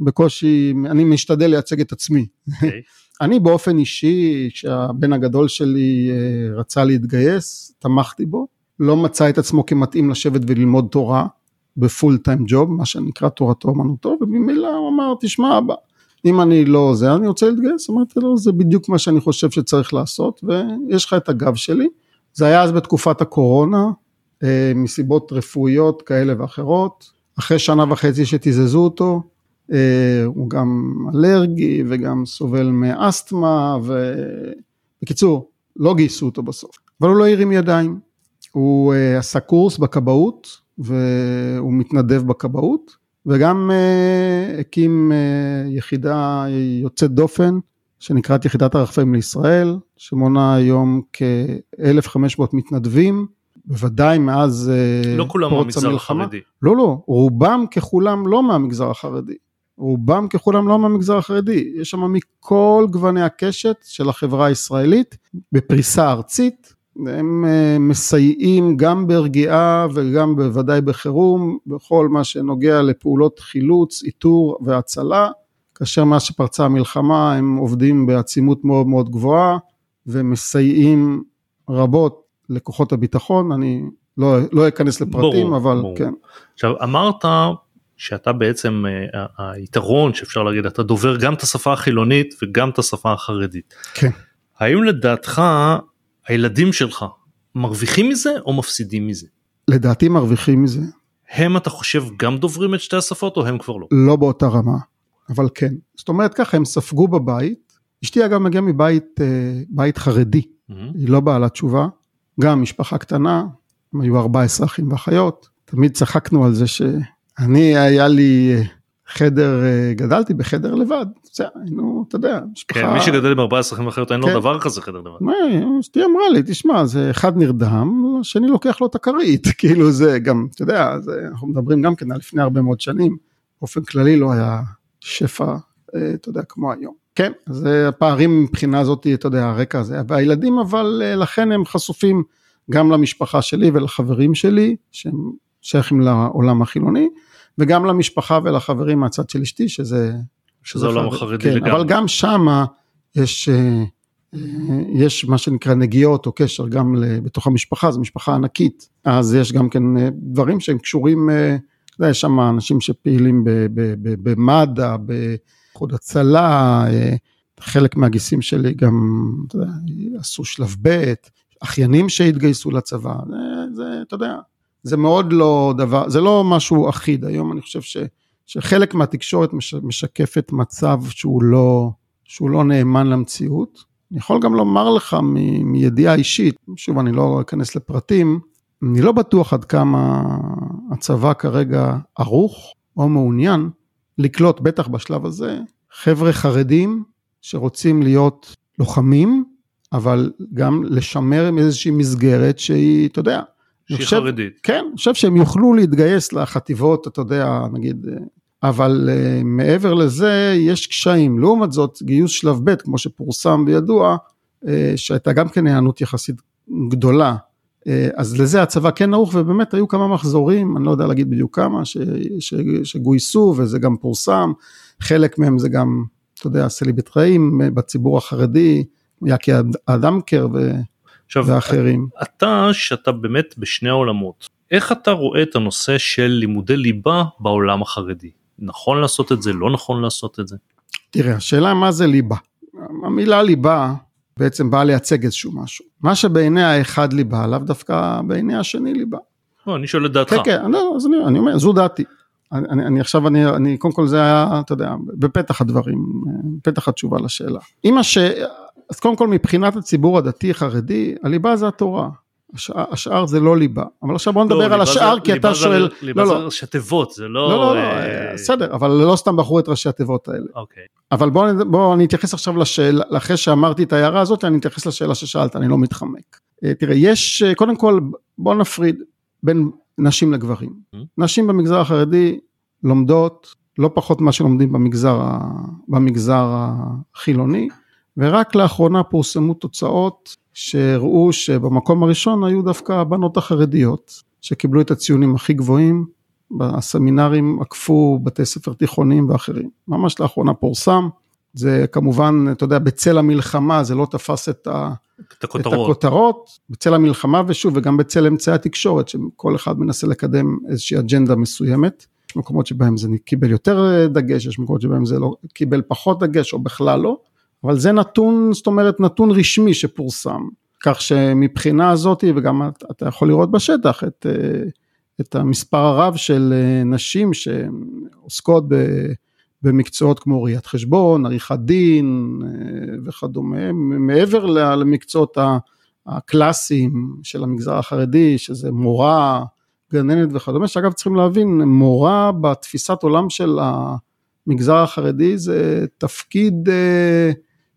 בקושי, אני משתדל לייצג את עצמי. Okay. אוקיי. אני באופן אישי, כשהבן הגדול שלי אה, רצה להתגייס, תמכתי בו, לא מצא את עצמו כמתאים לשבת וללמוד תורה בפול טיים ג'וב, מה שנקרא תורתו אמנותו, וממילא הוא אמר, תשמע אבא, אם אני לא זה, אני רוצה להתגייס, אמרתי לו, זה בדיוק מה שאני חושב שצריך לעשות, ויש לך את הגב שלי. זה היה אז בתקופת הקורונה, אה, מסיבות רפואיות כאלה ואחרות, אחרי שנה וחצי שתיזזו אותו, הוא גם אלרגי וגם סובל מאסתמה, ובקיצור, לא גייסו אותו בסוף, אבל הוא לא הרים ידיים, הוא אה, עשה קורס בכבאות, והוא מתנדב בכבאות, וגם uh, הקים יחידה יוצאת דופן שנקראת יחידת הרחפים לישראל, שמונה היום כ-1,500 מתנדבים, בוודאי מאז uh, לא כולם מהמגזר החרדי. לא, לא, רובם ככולם לא מהמגזר החרדי. רובם ככולם לא מהמגזר החרדי, יש שם מכל גווני הקשת של החברה הישראלית, בפריסה ארצית, הם אה, מסייעים גם ברגיעה וגם בוודאי בחירום, בכל מה שנוגע לפעולות חילוץ, איתור והצלה, כאשר מאז שפרצה המלחמה הם עובדים בעצימות מאוד מאוד גבוהה ומסייעים רבות לכוחות הביטחון, אני לא, לא אכנס לפרטים, ברור, אבל ברור. כן. עכשיו אמרת שאתה בעצם אה, היתרון שאפשר להגיד אתה דובר גם את השפה החילונית וגם את השפה החרדית. כן. האם לדעתך הילדים שלך מרוויחים מזה או מפסידים מזה? לדעתי מרוויחים מזה. הם אתה חושב גם דוברים את שתי השפות או הם כבר לא? לא באותה רמה, אבל כן. זאת אומרת ככה הם ספגו בבית, אשתי אגב מגיעה מבית אה, בית חרדי, mm-hmm. היא לא בעלת תשובה, גם משפחה קטנה, הם היו 14 אחים ואחיות, תמיד צחקנו על זה שאני היה לי אה, חדר, אה, גדלתי בחדר לבד, זה היינו, אתה יודע, משפחה... כן, מי שגדל עם 14 אחים אחרת אין לו כן. דבר כזה חדר לבד. מה, אשתי אמרה לי, תשמע, זה אחד נרדם, השני לוקח לו את הכרית, כאילו זה גם, אתה יודע, אנחנו מדברים גם כן על לפני הרבה מאוד שנים, באופן כללי לא היה שפע, אה, אתה יודע, כמו היום. כן, אז הפערים מבחינה הזאת, אתה יודע, הרקע הזה, והילדים אבל לכן הם חשופים גם למשפחה שלי ולחברים שלי, שהם שייכים לעולם החילוני. וגם למשפחה ולחברים מהצד של אשתי, שזה... שזה עולם החרדי כן, לגמרי. אבל גם שמה יש, אה, יש מה שנקרא נגיעות או קשר גם בתוך המשפחה, זו משפחה ענקית, אז יש גם כן אה, דברים שהם קשורים, אה, אתה יודע, יש שם אנשים שפעילים במד"א, באיחוד הצלה, חלק מהגיסים שלי גם, אתה יודע, עשו שלב ב', אחיינים שהתגייסו לצבא, זה, זה, אתה יודע, זה מאוד לא דבר, זה לא משהו אחיד, היום אני חושב ש, שחלק מהתקשורת מש, משקפת מצב שהוא לא, שהוא לא נאמן למציאות. אני יכול גם לומר לך מ, מידיעה אישית, שוב אני לא אכנס לפרטים, אני לא בטוח עד כמה הצבא כרגע ערוך או מעוניין לקלוט, בטח בשלב הזה, חבר'ה חרדים שרוצים להיות לוחמים, אבל גם לשמר עם איזושהי מסגרת שהיא, אתה יודע, שהיא חושב, חרדית. כן, אני חושב שהם יוכלו להתגייס לחטיבות, אתה יודע, נגיד, אבל uh, מעבר לזה יש קשיים. לעומת זאת, גיוס שלב ב', כמו שפורסם וידוע, uh, שהייתה גם כן היענות יחסית גדולה. Uh, אז לזה הצבא כן ערוך, ובאמת היו כמה מחזורים, אני לא יודע להגיד בדיוק כמה, ש, ש, שגויסו, וזה גם פורסם. חלק מהם זה גם, אתה יודע, סליבטראים בציבור החרדי, יאקי אדמקר ו... עכשיו, ואחרים. אתה, שאתה באמת בשני העולמות, איך אתה רואה את הנושא של לימודי ליבה בעולם החרדי? נכון לעשות את זה, לא נכון לעשות את זה? תראה, השאלה מה זה ליבה. המילה ליבה בעצם באה לייצג איזשהו משהו. מה שבעיני האחד ליבה, לאו דווקא בעיני השני ליבה. לא, אני שואל את דעתך. כן, כן, אני, אז אני, אני אומר, זו דעתי. אני, אני עכשיו, אני, אני, קודם כל זה היה, אתה יודע, בפתח הדברים, בפתח התשובה לשאלה. אם הש... אז קודם כל מבחינת הציבור הדתי חרדי, הליבה זה התורה. השאר, השאר זה לא ליבה, אבל עכשיו בוא נדבר לא, על השאר, זה, כי אתה שואל, ליבה לא, זה לא. ראשי תיבות, זה לא... לא, לא, לא, אה... בסדר, אבל לא סתם בחרו את ראשי התיבות האלה. אוקיי. אבל בוא, בוא אני אתייחס עכשיו לשאלה, אחרי שאמרתי את ההערה הזאת, אני אתייחס לשאלה ששאלת, אני לא מתחמק. אה, תראה, יש, אה, קודם כל, בוא נפריד בין נשים לגברים. Mm-hmm. נשים במגזר החרדי לומדות לא פחות ממה שלומדים במגזר, במגזר החילוני, ורק לאחרונה פורסמו תוצאות שהראו שבמקום הראשון היו דווקא הבנות החרדיות, שקיבלו את הציונים הכי גבוהים, בסמינרים עקפו בתי ספר תיכוניים ואחרים. ממש לאחרונה פורסם, זה כמובן, אתה יודע, בצל המלחמה זה לא תפס את, ה, את, הכותרות. את הכותרות, בצל המלחמה ושוב, וגם בצל אמצעי התקשורת, שכל אחד מנסה לקדם איזושהי אג'נדה מסוימת. יש מקומות שבהם זה קיבל יותר דגש, יש מקומות שבהם זה לא קיבל פחות דגש או בכלל לא. אבל זה נתון, זאת אומרת נתון רשמי שפורסם, כך שמבחינה הזאת, וגם אתה יכול לראות בשטח את, אה, את המספר הרב של אה, נשים שעוסקות במקצועות כמו ראיית חשבון, עריכת דין אה, וכדומה, מעבר למקצועות הקלאסיים של המגזר החרדי, שזה מורה, גננת וכדומה, שאגב צריכים להבין, מורה בתפיסת עולם של המגזר החרדי זה תפקיד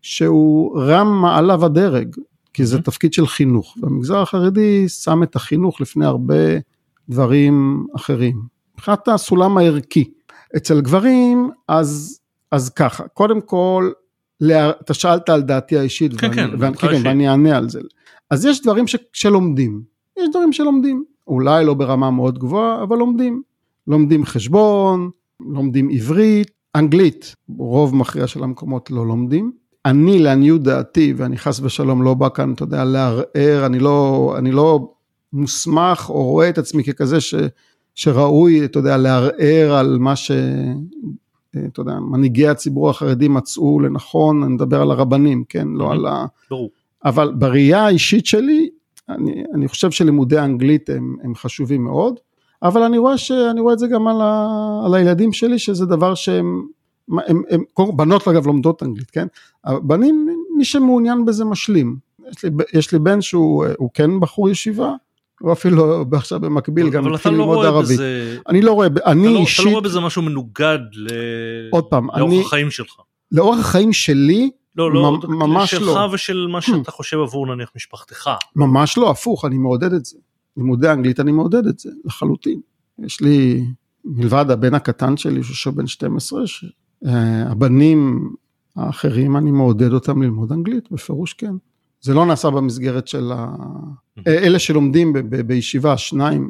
שהוא רם מעלה ודרג, כי זה תפקיד של חינוך, והמגזר החרדי שם את החינוך לפני הרבה דברים אחרים. מבחינת הסולם הערכי. אצל גברים, אז, אז ככה, קודם כל, אתה שאלת על דעתי האישית, כן, ואני, כן, ואני, כן, כן, ואני אענה על זה. אז יש דברים ש, שלומדים, יש דברים שלומדים, אולי לא ברמה מאוד גבוהה, אבל לומדים. לומדים חשבון, לומדים עברית, אנגלית, רוב מכריע של המקומות לא לומדים. אני לעניות דעתי, ואני חס ושלום לא בא כאן, אתה יודע, לערער, אני לא, אני לא מוסמך או רואה את עצמי ככזה ש, שראוי, אתה יודע, לערער על מה ש... אתה יודע, מנהיגי הציבור החרדי מצאו לנכון, אני מדבר על הרבנים, כן, לא על ה... ברור. אבל בראייה האישית שלי, אני, אני חושב שלימודי אנגלית הם, הם חשובים מאוד, אבל אני רואה, ש, אני רואה את זה גם על, ה, על הילדים שלי, שזה דבר שהם הם, הם, הם, בנות אגב לומדות אנגלית, כן? בנים, מי שמעוניין בזה משלים. יש לי, יש לי בן שהוא כן בחור ישיבה, הוא אפילו עכשיו במקביל גם התחיל לא ללמוד ערבית. בזה... אני לא רואה, אני לא, אישית... אתה לא רואה בזה משהו מנוגד ל... עוד פעם, לאורח אני... החיים שלך. לאורח החיים שלי, לא, לא, ממש שלך לא. שלך ושל מה שאתה חושב עבור נניח משפחתך. ממש לא, הפוך, אני מעודד את זה. לימודי אנגלית אני מעודד את זה, לחלוטין. יש לי, מלבד הבן הקטן שלי, שהוא בן 12, אה, הבנים האחרים, אני מעודד אותם ללמוד אנגלית, בפירוש כן. זה לא נעשה במסגרת של ה... אה, אלה שלומדים ב- ב- בישיבה, שניים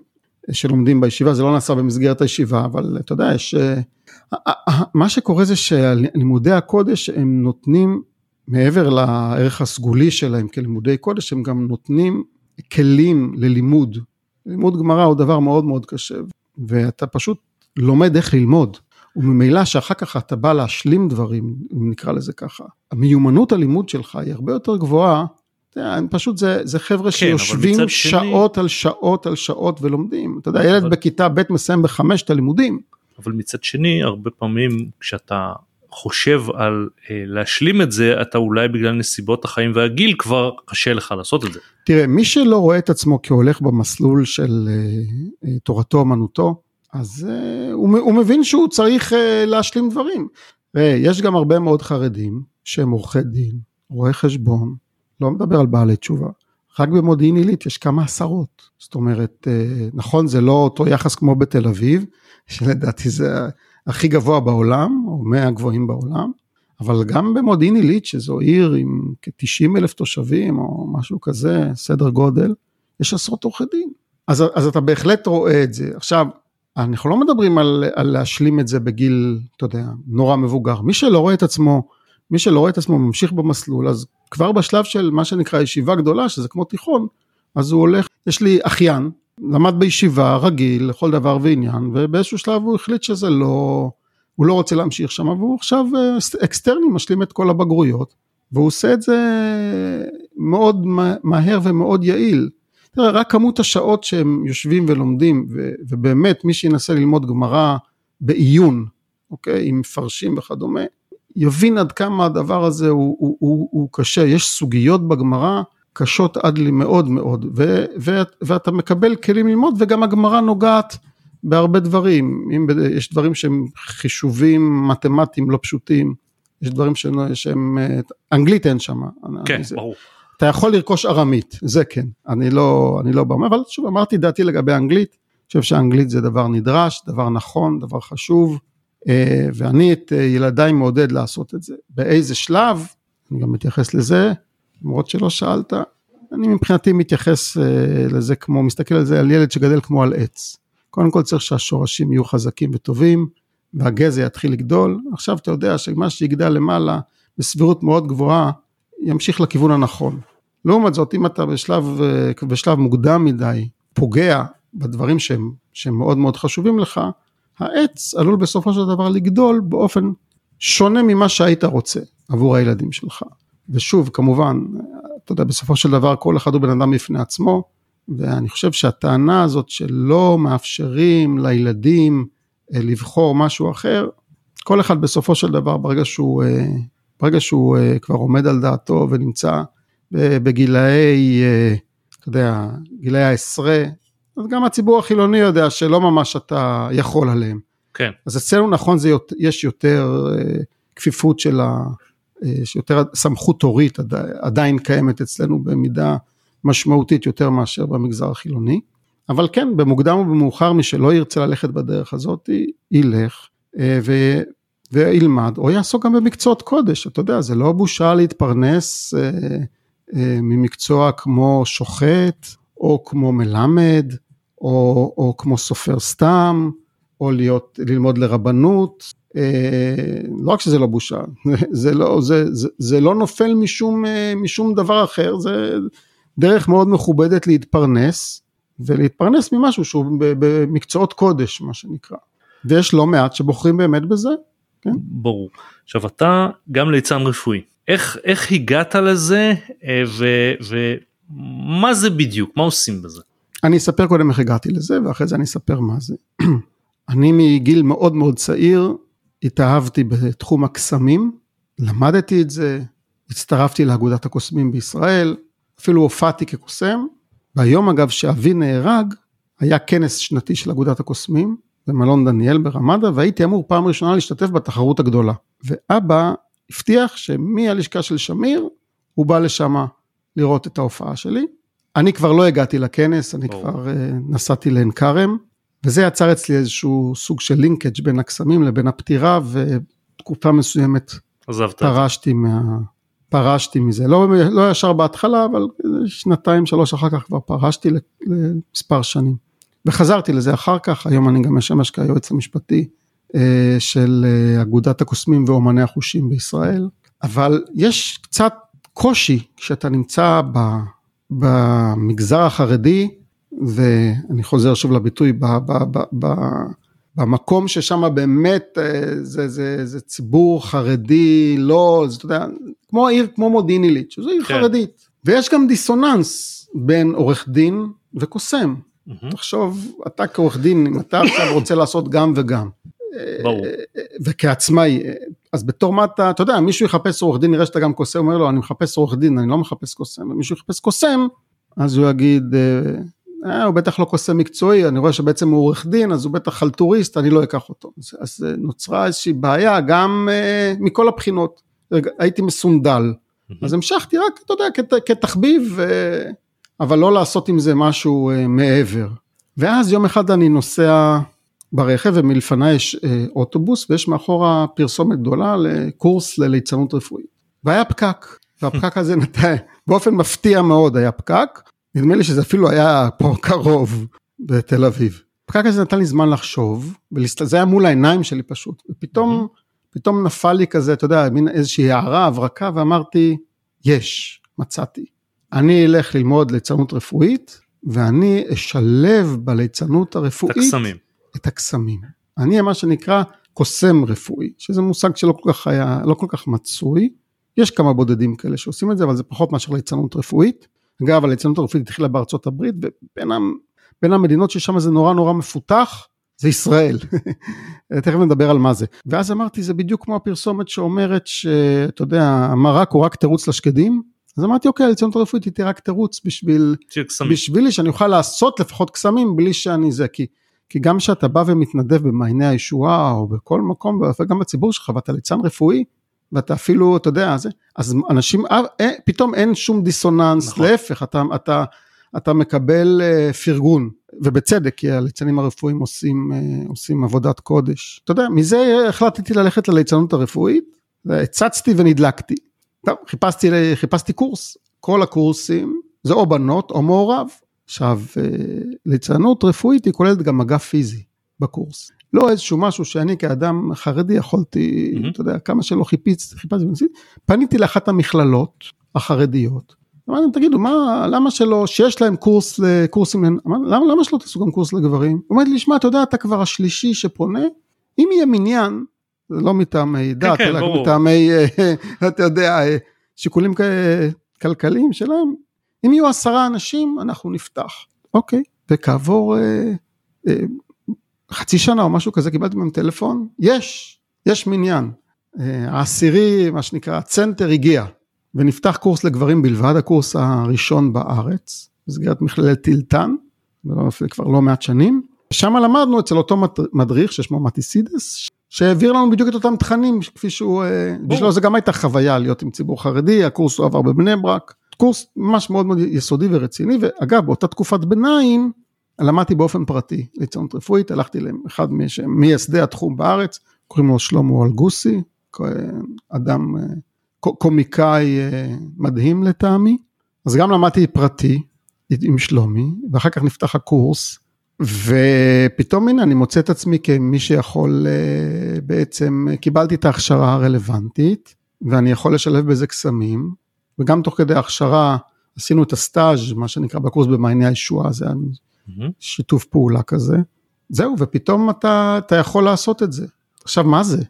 שלומדים בישיבה, זה לא נעשה במסגרת הישיבה, אבל אתה יודע, יש... אה, מה שקורה זה שלימודי הקודש הם נותנים, מעבר לערך הסגולי שלהם כלימודי קודש, הם גם נותנים כלים ללימוד. לימוד גמרא הוא דבר מאוד מאוד קשה, ואתה פשוט לומד איך ללמוד. וממילא שאחר כך אתה בא להשלים דברים, אם נקרא לזה ככה, המיומנות הלימוד שלך היא הרבה יותר גבוהה, פשוט זה, זה חבר'ה כן, שיושבים שעות שני... על שעות על שעות ולומדים. אתה יודע, ילד אבל... בכיתה ב' מסיים בחמש את הלימודים. אבל מצד שני, הרבה פעמים כשאתה חושב על אה, להשלים את זה, אתה אולי בגלל נסיבות החיים והגיל כבר קשה לך לעשות את זה. תראה, מי שלא רואה את עצמו כהולך במסלול של אה, אה, תורתו אמנותו, אז uh, הוא, הוא מבין שהוא צריך uh, להשלים דברים. ויש גם הרבה מאוד חרדים שהם עורכי דין, רואי חשבון, לא מדבר על בעלי תשובה. רק במודיעין עילית יש כמה עשרות. זאת אומרת, נכון זה לא אותו יחס כמו בתל אביב, שלדעתי זה הכי גבוה בעולם, או מהגבוהים בעולם, אבל גם במודיעין עילית, שזו עיר עם כ-90 אלף תושבים, או משהו כזה, סדר גודל, יש עשרות עורכי דין. אז, אז אתה בהחלט רואה את זה. עכשיו, אנחנו לא מדברים על, על להשלים את זה בגיל, אתה יודע, נורא מבוגר. מי שלא רואה את עצמו, מי שלא רואה את עצמו ממשיך במסלול, אז כבר בשלב של מה שנקרא ישיבה גדולה, שזה כמו תיכון, אז הוא הולך, יש לי אחיין, למד בישיבה רגיל לכל דבר ועניין, ובאיזשהו שלב הוא החליט שזה לא, הוא לא רוצה להמשיך שם, והוא עכשיו אה, אקסטרני משלים את כל הבגרויות, והוא עושה את זה מאוד מהר ומאוד יעיל. תראה, רק כמות השעות שהם יושבים ולומדים, ו, ובאמת מי שינסה ללמוד גמרא בעיון, אוקיי, עם מפרשים וכדומה, יבין עד כמה הדבר הזה הוא, הוא, הוא, הוא קשה, יש סוגיות בגמרא קשות עד לי מאוד מאוד, ו, ו, ואתה מקבל כלים ללמוד, וגם הגמרא נוגעת בהרבה דברים, אם יש דברים שהם חישובים מתמטיים לא פשוטים, יש דברים שהם, שהם אנגלית אין שם. כן, ברור. אתה יכול לרכוש ארמית, זה כן, אני לא, אני לא בא, אבל שוב אמרתי דעתי לגבי אנגלית, אני חושב שאנגלית זה דבר נדרש, דבר נכון, דבר חשוב, אה, ואני את אה, ילדיי מעודד לעשות את זה. באיזה שלב, אני גם מתייחס לזה, למרות שלא שאלת, אני מבחינתי מתייחס אה, לזה כמו, מסתכל על זה על ילד שגדל כמו על עץ. קודם כל צריך שהשורשים יהיו חזקים וטובים, והגזע יתחיל לגדול. עכשיו אתה יודע שמה שיגדל למעלה, בסבירות מאוד גבוהה, ימשיך לכיוון הנכון. לעומת זאת, אם אתה בשלב, בשלב מוקדם מדי פוגע בדברים שהם, שהם מאוד מאוד חשובים לך, העץ עלול בסופו של דבר לגדול באופן שונה ממה שהיית רוצה עבור הילדים שלך. ושוב, כמובן, אתה יודע, בסופו של דבר כל אחד הוא בן אדם בפני עצמו, ואני חושב שהטענה הזאת שלא מאפשרים לילדים אה, לבחור משהו אחר, כל אחד בסופו של דבר, ברגע שהוא אה, ברגע שהוא כבר עומד על דעתו ונמצא בגילאי, uh, אתה יודע, גילאי העשרה, אז גם הציבור החילוני יודע שלא ממש אתה יכול עליהם. כן. אז אצלנו נכון, זה, יש יותר uh, כפיפות של ה... שיותר סמכות הורית עדיין קיימת אצלנו במידה משמעותית יותר מאשר במגזר החילוני. אבל כן, במוקדם או במאוחר מי שלא ירצה ללכת בדרך הזאת, ילך, וילמד, או יעסוק גם במקצועות קודש, אתה יודע, זה לא בושה להתפרנס אה, אה, ממקצוע כמו שוחט, או כמו מלמד, או, או כמו סופר סתם, או להיות, ללמוד לרבנות, אה, לא רק שזה לא בושה, זה לא, זה, זה, זה לא נופל משום, אה, משום דבר אחר, זה דרך מאוד מכובדת להתפרנס, ולהתפרנס ממשהו שהוא במקצועות קודש, מה שנקרא. ויש לא מעט שבוחרים באמת בזה, כן. ברור. עכשיו אתה גם ליצן רפואי, איך, איך הגעת לזה אה, ומה זה בדיוק, מה עושים בזה? אני אספר קודם איך הגעתי לזה ואחרי זה אני אספר מה זה. אני מגיל מאוד מאוד צעיר התאהבתי בתחום הקסמים, למדתי את זה, הצטרפתי לאגודת הקוסמים בישראל, אפילו הופעתי כקוסם, והיום אגב שאבי נהרג, היה כנס שנתי של אגודת הקוסמים, במלון דניאל ברמדה, והייתי אמור פעם ראשונה להשתתף בתחרות הגדולה. ואבא הבטיח שמהלשכה של שמיר, הוא בא לשם לראות את ההופעה שלי. אני כבר לא הגעתי לכנס, אני או. כבר uh, נסעתי לעין כרם, וזה יצר אצלי איזשהו סוג של לינקג' בין הקסמים לבין הפטירה, ותקופה מסוימת עזבת. פרשתי מה... פרשתי מזה, לא, לא ישר בהתחלה, אבל שנתיים, שלוש אחר כך כבר פרשתי למספר שנים. וחזרתי לזה אחר כך, היום אני גם משמש כיועץ המשפטי אה, של אה, אגודת הקוסמים ואומני החושים בישראל, אבל יש קצת קושי כשאתה נמצא ב, במגזר החרדי, ואני חוזר שוב לביטוי, ב, ב, ב, ב, במקום ששם באמת אה, זה, זה, זה ציבור חרדי, לא, זה, אתה יודע, כמו עיר כמו מודיעין עילית, שזו עיר כן. חרדית. ויש גם דיסוננס בין עורך דין וקוסם. Mm-hmm. תחשוב, אתה כעורך דין, אם אתה עכשיו רוצה לעשות גם וגם. ברור. וכעצמאי, אז בתור מה אתה, אתה יודע, מישהו יחפש עורך דין, נראה שאתה גם קוסם, אומר לו, אני מחפש עורך דין, אני לא מחפש קוסם, ומישהו יחפש קוסם, אז הוא יגיד, אה, אה, הוא בטח לא קוסם מקצועי, אני רואה שבעצם הוא עורך דין, אז הוא בטח חלטוריסט, אני לא אקח אותו. אז, אז נוצרה איזושהי בעיה גם אה, מכל הבחינות. הייתי מסונדל, אז המשכתי רק, אתה יודע, כת, כתחביב, אה, אבל לא לעשות עם זה משהו אה, מעבר. ואז יום אחד אני נוסע ברכב ומלפניי יש אה, אוטובוס ויש מאחורה פרסומת גדולה לקורס לליצנות רפואית. והיה פקק, והפקק הזה נתן, באופן מפתיע מאוד היה פקק, נדמה לי שזה אפילו היה פה קרוב בתל אביב. הפקק הזה נתן לי זמן לחשוב, זה היה מול העיניים שלי פשוט, ופתאום פתאום נפל לי כזה, אתה יודע, מין איזושהי הערה, הברקה, ואמרתי, יש, מצאתי. אני אלך ללמוד ליצנות רפואית, ואני אשלב בליצנות הרפואית את הקסמים. את הקסמים. אני מה שנקרא קוסם רפואי, שזה מושג שלא כל כך היה, לא כל כך מצוי. יש כמה בודדים כאלה שעושים את זה, אבל זה פחות מאשר ליצנות רפואית. אגב, הליצנות הרפואית התחילה בארצות הברית, ובין המדינות ששם זה נורא נורא מפותח, זה ישראל. תכף נדבר על מה זה. ואז אמרתי, זה בדיוק כמו הפרסומת שאומרת שאתה יודע, המרק הוא רק תירוץ לשקדים. אז אמרתי, אוקיי, הליצנות הרפואית היא רק תירוץ בשביל, בשבילי שאני אוכל לעשות לפחות קסמים בלי שאני זה, כי, כי גם כשאתה בא ומתנדב במעייני הישועה או בכל מקום, וגם בציבור שלך, ואתה ליצן רפואי, ואתה אפילו, אתה יודע, זה, אז אנשים, אה, אה פתאום אין שום דיסוננס, נכון. להפך, אתה, אתה, אתה מקבל אה, פרגון, ובצדק, כי הליצנים הרפואיים עושים, אה, עושים עבודת קודש. אתה יודע, מזה החלטתי ללכת לליצנות הרפואית, הצצתי ונדלקתי. טוב, חיפשתי, חיפשתי קורס, כל הקורסים זה או בנות או מעורב. עכשיו, אה, ליצנות רפואית היא כוללת גם מגע פיזי בקורס. לא איזשהו משהו שאני כאדם חרדי יכולתי, mm-hmm. אתה יודע, כמה שלא חיפשתי, חיפשתי, פניתי לאחת המכללות החרדיות, אמרתי להם, תגידו, מה, למה שלא, שיש להם קורס לקורסים, אמרתי, למה, למה שלא תעשו גם קורס לגברים? הוא אומר לי, שמע, אתה יודע, אתה כבר השלישי שפונה, אם יהיה מניין, זה לא מטעמי כן, דת, כן, אלא. מטעמי, אה, אתה יודע, אה, שיקולים כלכליים שלהם, אם יהיו עשרה אנשים, אנחנו נפתח. אוקיי, וכעבור אה, אה, חצי שנה או משהו כזה, קיבלתי מהם טלפון, יש, יש מניין. אה, העשירי, מה שנקרא, הצנטר הגיע. ונפתח קורס לגברים בלבד, הקורס הראשון בארץ, במסגרת מכללת טילטן, זה כבר לא מעט שנים. שם למדנו אצל אותו מדריך ששמו מטיסידס, שהעביר לנו בדיוק את אותם תכנים כפי שהוא, אה, בשבילו זה גם הייתה חוויה להיות עם ציבור חרדי, הקורס הוא עבר בבני ברק, קורס ממש מאוד מאוד יסודי ורציני, ואגב באותה תקופת ביניים למדתי באופן פרטי ליצנות רפואית, הלכתי לאחד מייסדי התחום בארץ, קוראים לו שלמה אלגוסי, אדם אה, קומיקאי אה, מדהים לטעמי, אז גם למדתי פרטי עם שלומי, ואחר כך נפתח הקורס, ופתאום הנה אני מוצא את עצמי כמי שיכול אה, בעצם, קיבלתי את ההכשרה הרלוונטית, ואני יכול לשלב בזה קסמים, וגם תוך כדי ההכשרה עשינו את הסטאז', מה שנקרא בקורס במעייני הישועה, זה היה mm-hmm. שיתוף פעולה כזה. זהו, ופתאום אתה, אתה יכול לעשות את זה. עכשיו, מה זה?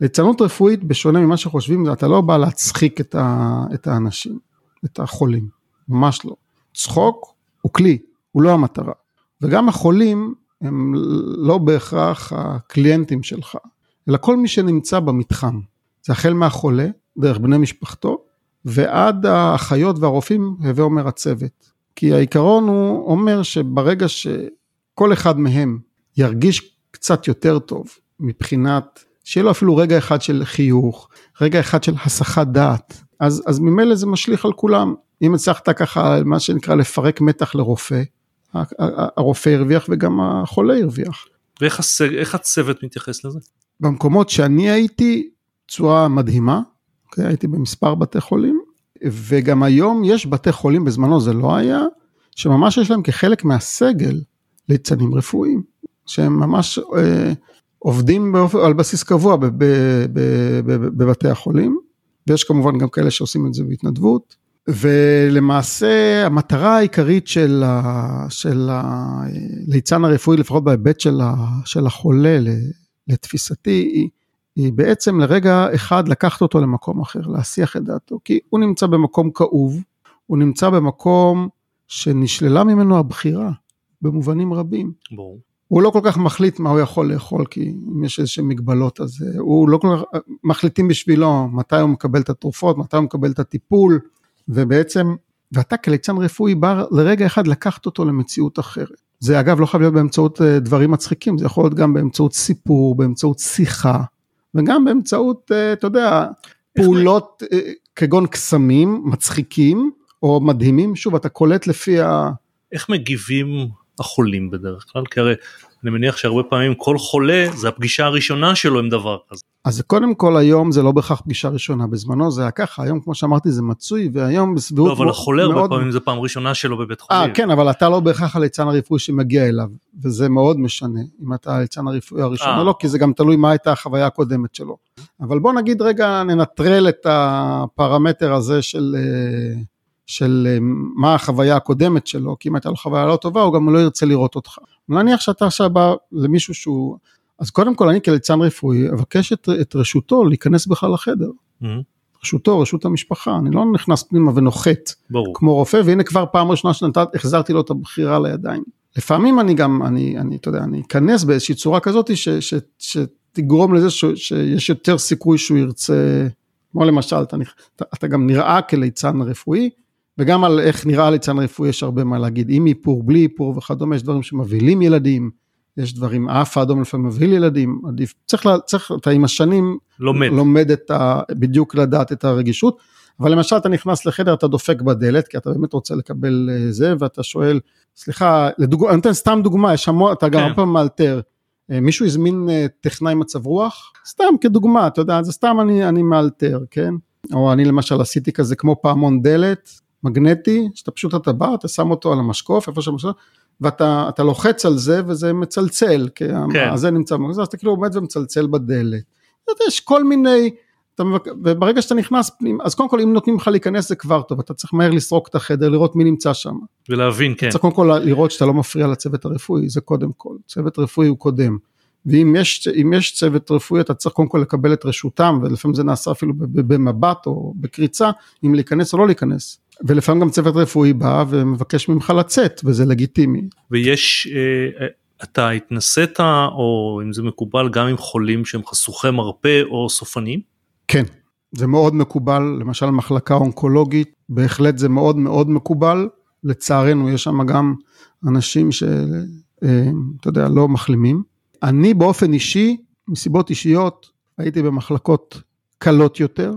ליצנות רפואית, בשונה ממה שחושבים, אתה לא בא להצחיק את, ה, את האנשים, את החולים, ממש לא. צחוק הוא כלי, הוא לא המטרה. וגם החולים הם לא בהכרח הקליינטים שלך, אלא כל מי שנמצא במתחם. זה החל מהחולה, דרך בני משפחתו, ועד האחיות והרופאים, הווה אומר הצוות. כי העיקרון הוא אומר שברגע שכל אחד מהם ירגיש קצת יותר טוב מבחינת שיהיה לו אפילו רגע אחד של חיוך, רגע אחד של הסחת דעת, אז, אז ממילא זה משליך על כולם. אם הצלחת ככה, מה שנקרא לפרק מתח לרופא, הרופא הרוויח וגם החולה הרוויח. ואיך הסג, הצוות מתייחס לזה? במקומות שאני הייתי, צורה מדהימה, אוקיי? הייתי במספר בתי חולים, וגם היום יש בתי חולים, בזמנו זה לא היה, שממש יש להם כחלק מהסגל ליצנים רפואיים, שהם ממש אה, עובדים על בסיס קבוע בבתי החולים, ויש כמובן גם כאלה שעושים את זה בהתנדבות, ולמעשה המטרה העיקרית של, ה, של הליצן הרפואי, לפחות בהיבט של, ה, של החולה, לתפיסתי, היא, היא בעצם לרגע אחד לקחת אותו למקום אחר, להסיח את דעתו, כי הוא נמצא במקום כאוב, הוא נמצא במקום שנשללה ממנו הבחירה, במובנים רבים. ברור. הוא לא כל כך מחליט מה הוא יכול לאכול, כי אם יש איזה שהן מגבלות, אז אה, הוא לא כל כך, מחליטים בשבילו מתי הוא מקבל את התרופות, מתי הוא מקבל את הטיפול, ובעצם, ואתה כליצן רפואי בא לרגע אחד לקחת אותו למציאות אחרת. זה אגב לא חייב להיות באמצעות אה, דברים מצחיקים, זה יכול להיות גם באמצעות סיפור, באמצעות שיחה, וגם באמצעות, אה, אתה יודע, פעולות כגון קסמים מצחיקים או מדהימים, שוב, אתה קולט לפי ה... איך מגיבים החולים בדרך כלל? כי הרי אני מניח שהרבה פעמים כל חולה זה הפגישה הראשונה שלו עם דבר כזה. אז קודם כל היום זה לא בהכרח פגישה ראשונה, בזמנו זה היה ככה, היום כמו שאמרתי זה מצוי, והיום בסביבות לא, אבל החולה הרבה מאוד... פעמים זה פעם ראשונה שלו בבית חולים. אה, כן, אבל אתה לא בהכרח הליצן הרפואי שמגיע אליו, וזה מאוד משנה אם אתה הליצן הרפואי הראשון או אה. לא, כי זה גם תלוי מה הייתה החוויה הקודמת שלו. אבל בוא נגיד רגע, ננטרל את הפרמטר הזה של... של אה, מה החוויה הקודמת שלו, כי אם הייתה לו חוויה לא טובה הוא גם לא ירצה לראות אותך. נניח שאתה עכשיו בא למישהו שהוא, אז קודם כל אני כליצן רפואי אבקש את, את רשותו להיכנס בכלל לחדר. Mm-hmm. רשותו, רשות המשפחה, אני לא נכנס פנימה ונוחת, ברור. כמו רופא, והנה כבר פעם ראשונה שהחזרתי לו את הבחירה לידיים. לפעמים אני גם, אני, אני, אתה יודע, אני אכנס באיזושהי צורה כזאת ש, ש, שתגרום לזה ש, שיש יותר סיכוי שהוא ירצה, כמו למשל, אתה, אתה, אתה גם נראה כליצן רפואי, וגם על איך נראה ליצן רפואי יש הרבה מה להגיד, עם איפור, בלי איפור וכדומה, יש דברים שמבהילים ילדים, יש דברים, האף האדום לפעמים מבהיל ילדים, עדיף, צריך, צריך, אתה עם השנים לומד, לומד את ה, בדיוק לדעת את הרגישות, אבל למשל אתה נכנס לחדר, אתה דופק בדלת, כי אתה באמת רוצה לקבל אה, זה, ואתה שואל, סליחה, לדוג... אני נותן סתם דוגמה, יש המון, אתה גם כן. הרבה פעמים מאלתר, אה, מישהו הזמין אה, טכנאי מצב רוח? סתם כדוגמה, אתה יודע, זה סתם אני, אני מאלתר, כן? או אני למשל עשיתי כזה כמו פעמון דלת, מגנטי, שאתה פשוט אתה בא, אתה שם אותו על המשקוף, איפה שהמשקוף, ואתה לוחץ על זה וזה מצלצל, כי כן. זה נמצא, אז אתה כאילו עומד ומצלצל בדלת. יש כל מיני, אתה, וברגע שאתה נכנס פנים, אז קודם כל אם נותנים לך להיכנס זה כבר טוב, אתה צריך מהר לסרוק את החדר, לראות מי נמצא שם. ולהבין, כן. צריך קודם כל לראות שאתה לא מפריע לצוות הרפואי, זה קודם כל, צוות רפואי הוא קודם. ואם יש, יש צוות רפואי אתה צריך קודם כל לקבל את רשותם ולפעמים זה נעשה אפילו במבט או בקריצה אם להיכנס או לא להיכנס. ולפעמים גם צוות רפואי בא ומבקש ממך לצאת וזה לגיטימי. ויש, אה, אתה התנסית או אם זה מקובל גם עם חולים שהם חשוכי מרפא או סופנים? כן, זה מאוד מקובל, למשל מחלקה אונקולוגית, בהחלט זה מאוד מאוד מקובל, לצערנו יש שם גם אנשים שאתה אה, יודע, לא מחלימים. אני באופן אישי, מסיבות אישיות, הייתי במחלקות קלות יותר,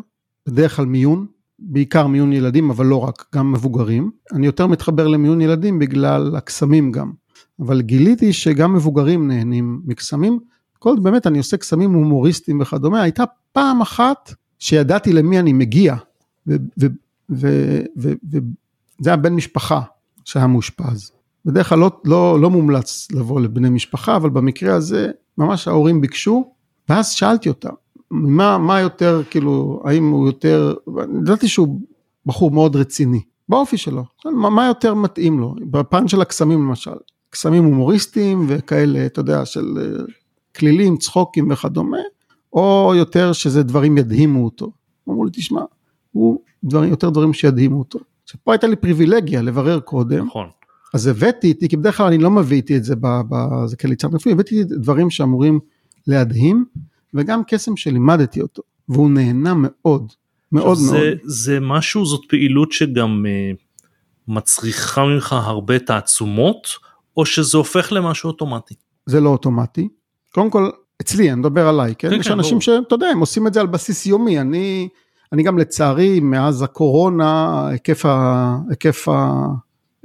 בדרך כלל מיון, בעיקר מיון ילדים, אבל לא רק, גם מבוגרים. אני יותר מתחבר למיון ילדים בגלל הקסמים גם. אבל גיליתי שגם מבוגרים נהנים מקסמים. כל באמת, אני עושה קסמים הומוריסטיים וכדומה. הייתה פעם אחת שידעתי למי אני מגיע, וזה היה בן משפחה שהיה מאושפז. בדרך כלל לא, לא, לא מומלץ לבוא לבני משפחה, אבל במקרה הזה ממש ההורים ביקשו, ואז שאלתי אותם, מה, מה יותר, כאילו, האם הוא יותר, ידעתי שהוא בחור מאוד רציני, באופי שלו, מה, מה יותר מתאים לו, בפן של הקסמים למשל, קסמים הומוריסטיים וכאלה, אתה יודע, של אה, כלילים, צחוקים וכדומה, או יותר שזה דברים ידהימו אותו. אמרו לי, תשמע, הוא דברים, יותר דברים שידהימו אותו. עכשיו פה הייתה לי פריבילגיה לברר קודם. נכון. אז הבאתי איתי, כי בדרך כלל אני לא מביא איתי את זה, זה כליצן רפואי, הבאתי דברים שאמורים להדהים, וגם קסם שלימדתי אותו, והוא נהנה מאוד, מאוד זה, מאוד. זה משהו, זאת פעילות שגם uh, מצריכה ממך הרבה תעצומות, או שזה הופך למשהו אוטומטי? זה לא אוטומטי. קודם כל, אצלי, אני מדבר עליי, כן? כן יש כן, אנשים שאתה יודע, הם עושים את זה על בסיס יומי, אני, אני גם לצערי, מאז הקורונה, היקף, ה, היקף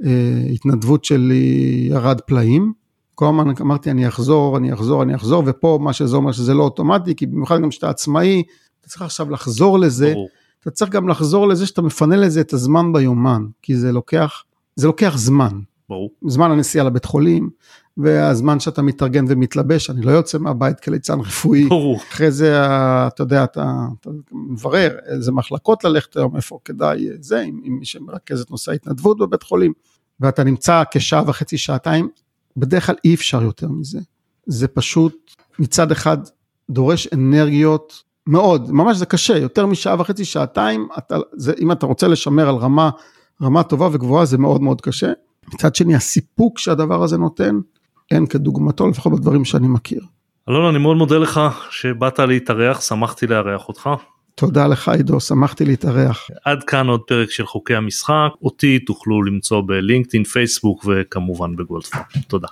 ההתנדבות אה, שלי ירד פלאים. כל הזמן אמרתי אני אחזור, אני אחזור, אני אחזור, ופה מה שזה אומר שזה לא אוטומטי, כי במיוחד גם כשאתה עצמאי, אתה צריך עכשיו לחזור לזה, ברור. אתה צריך גם לחזור לזה שאתה מפנה לזה את הזמן ביומן, כי זה לוקח, זה לוקח זמן. ברור. זמן הנסיעה לבית חולים, והזמן שאתה מתארגן ומתלבש, אני לא יוצא מהבית כליצן רפואי. ברור. אחרי זה, אתה יודע, אתה, אתה מברר איזה מחלקות ללכת היום, איפה כדאי זה, עם, עם מי שמרכז את נושא ההתנדבות בבית חולים, ואתה נמצא כשעה וחצי, שעתיים, בדרך כלל אי אפשר יותר מזה. זה פשוט מצד אחד דורש אנרגיות מאוד, ממש זה קשה, יותר משעה וחצי, שעתיים, אתה, זה, אם אתה רוצה לשמר על רמה, רמה טובה וגבוהה זה מאוד מאוד קשה. מצד שני הסיפוק שהדבר הזה נותן, אין כדוגמתו, לפחות בדברים שאני מכיר. אלון, אני מאוד מודה לך שבאת להתארח, שמחתי לארח אותך. תודה לך עידו, שמחתי להתארח. עד כאן עוד פרק של חוקי המשחק, אותי תוכלו למצוא בלינקדאין, פייסבוק וכמובן בגולדפארם. תודה.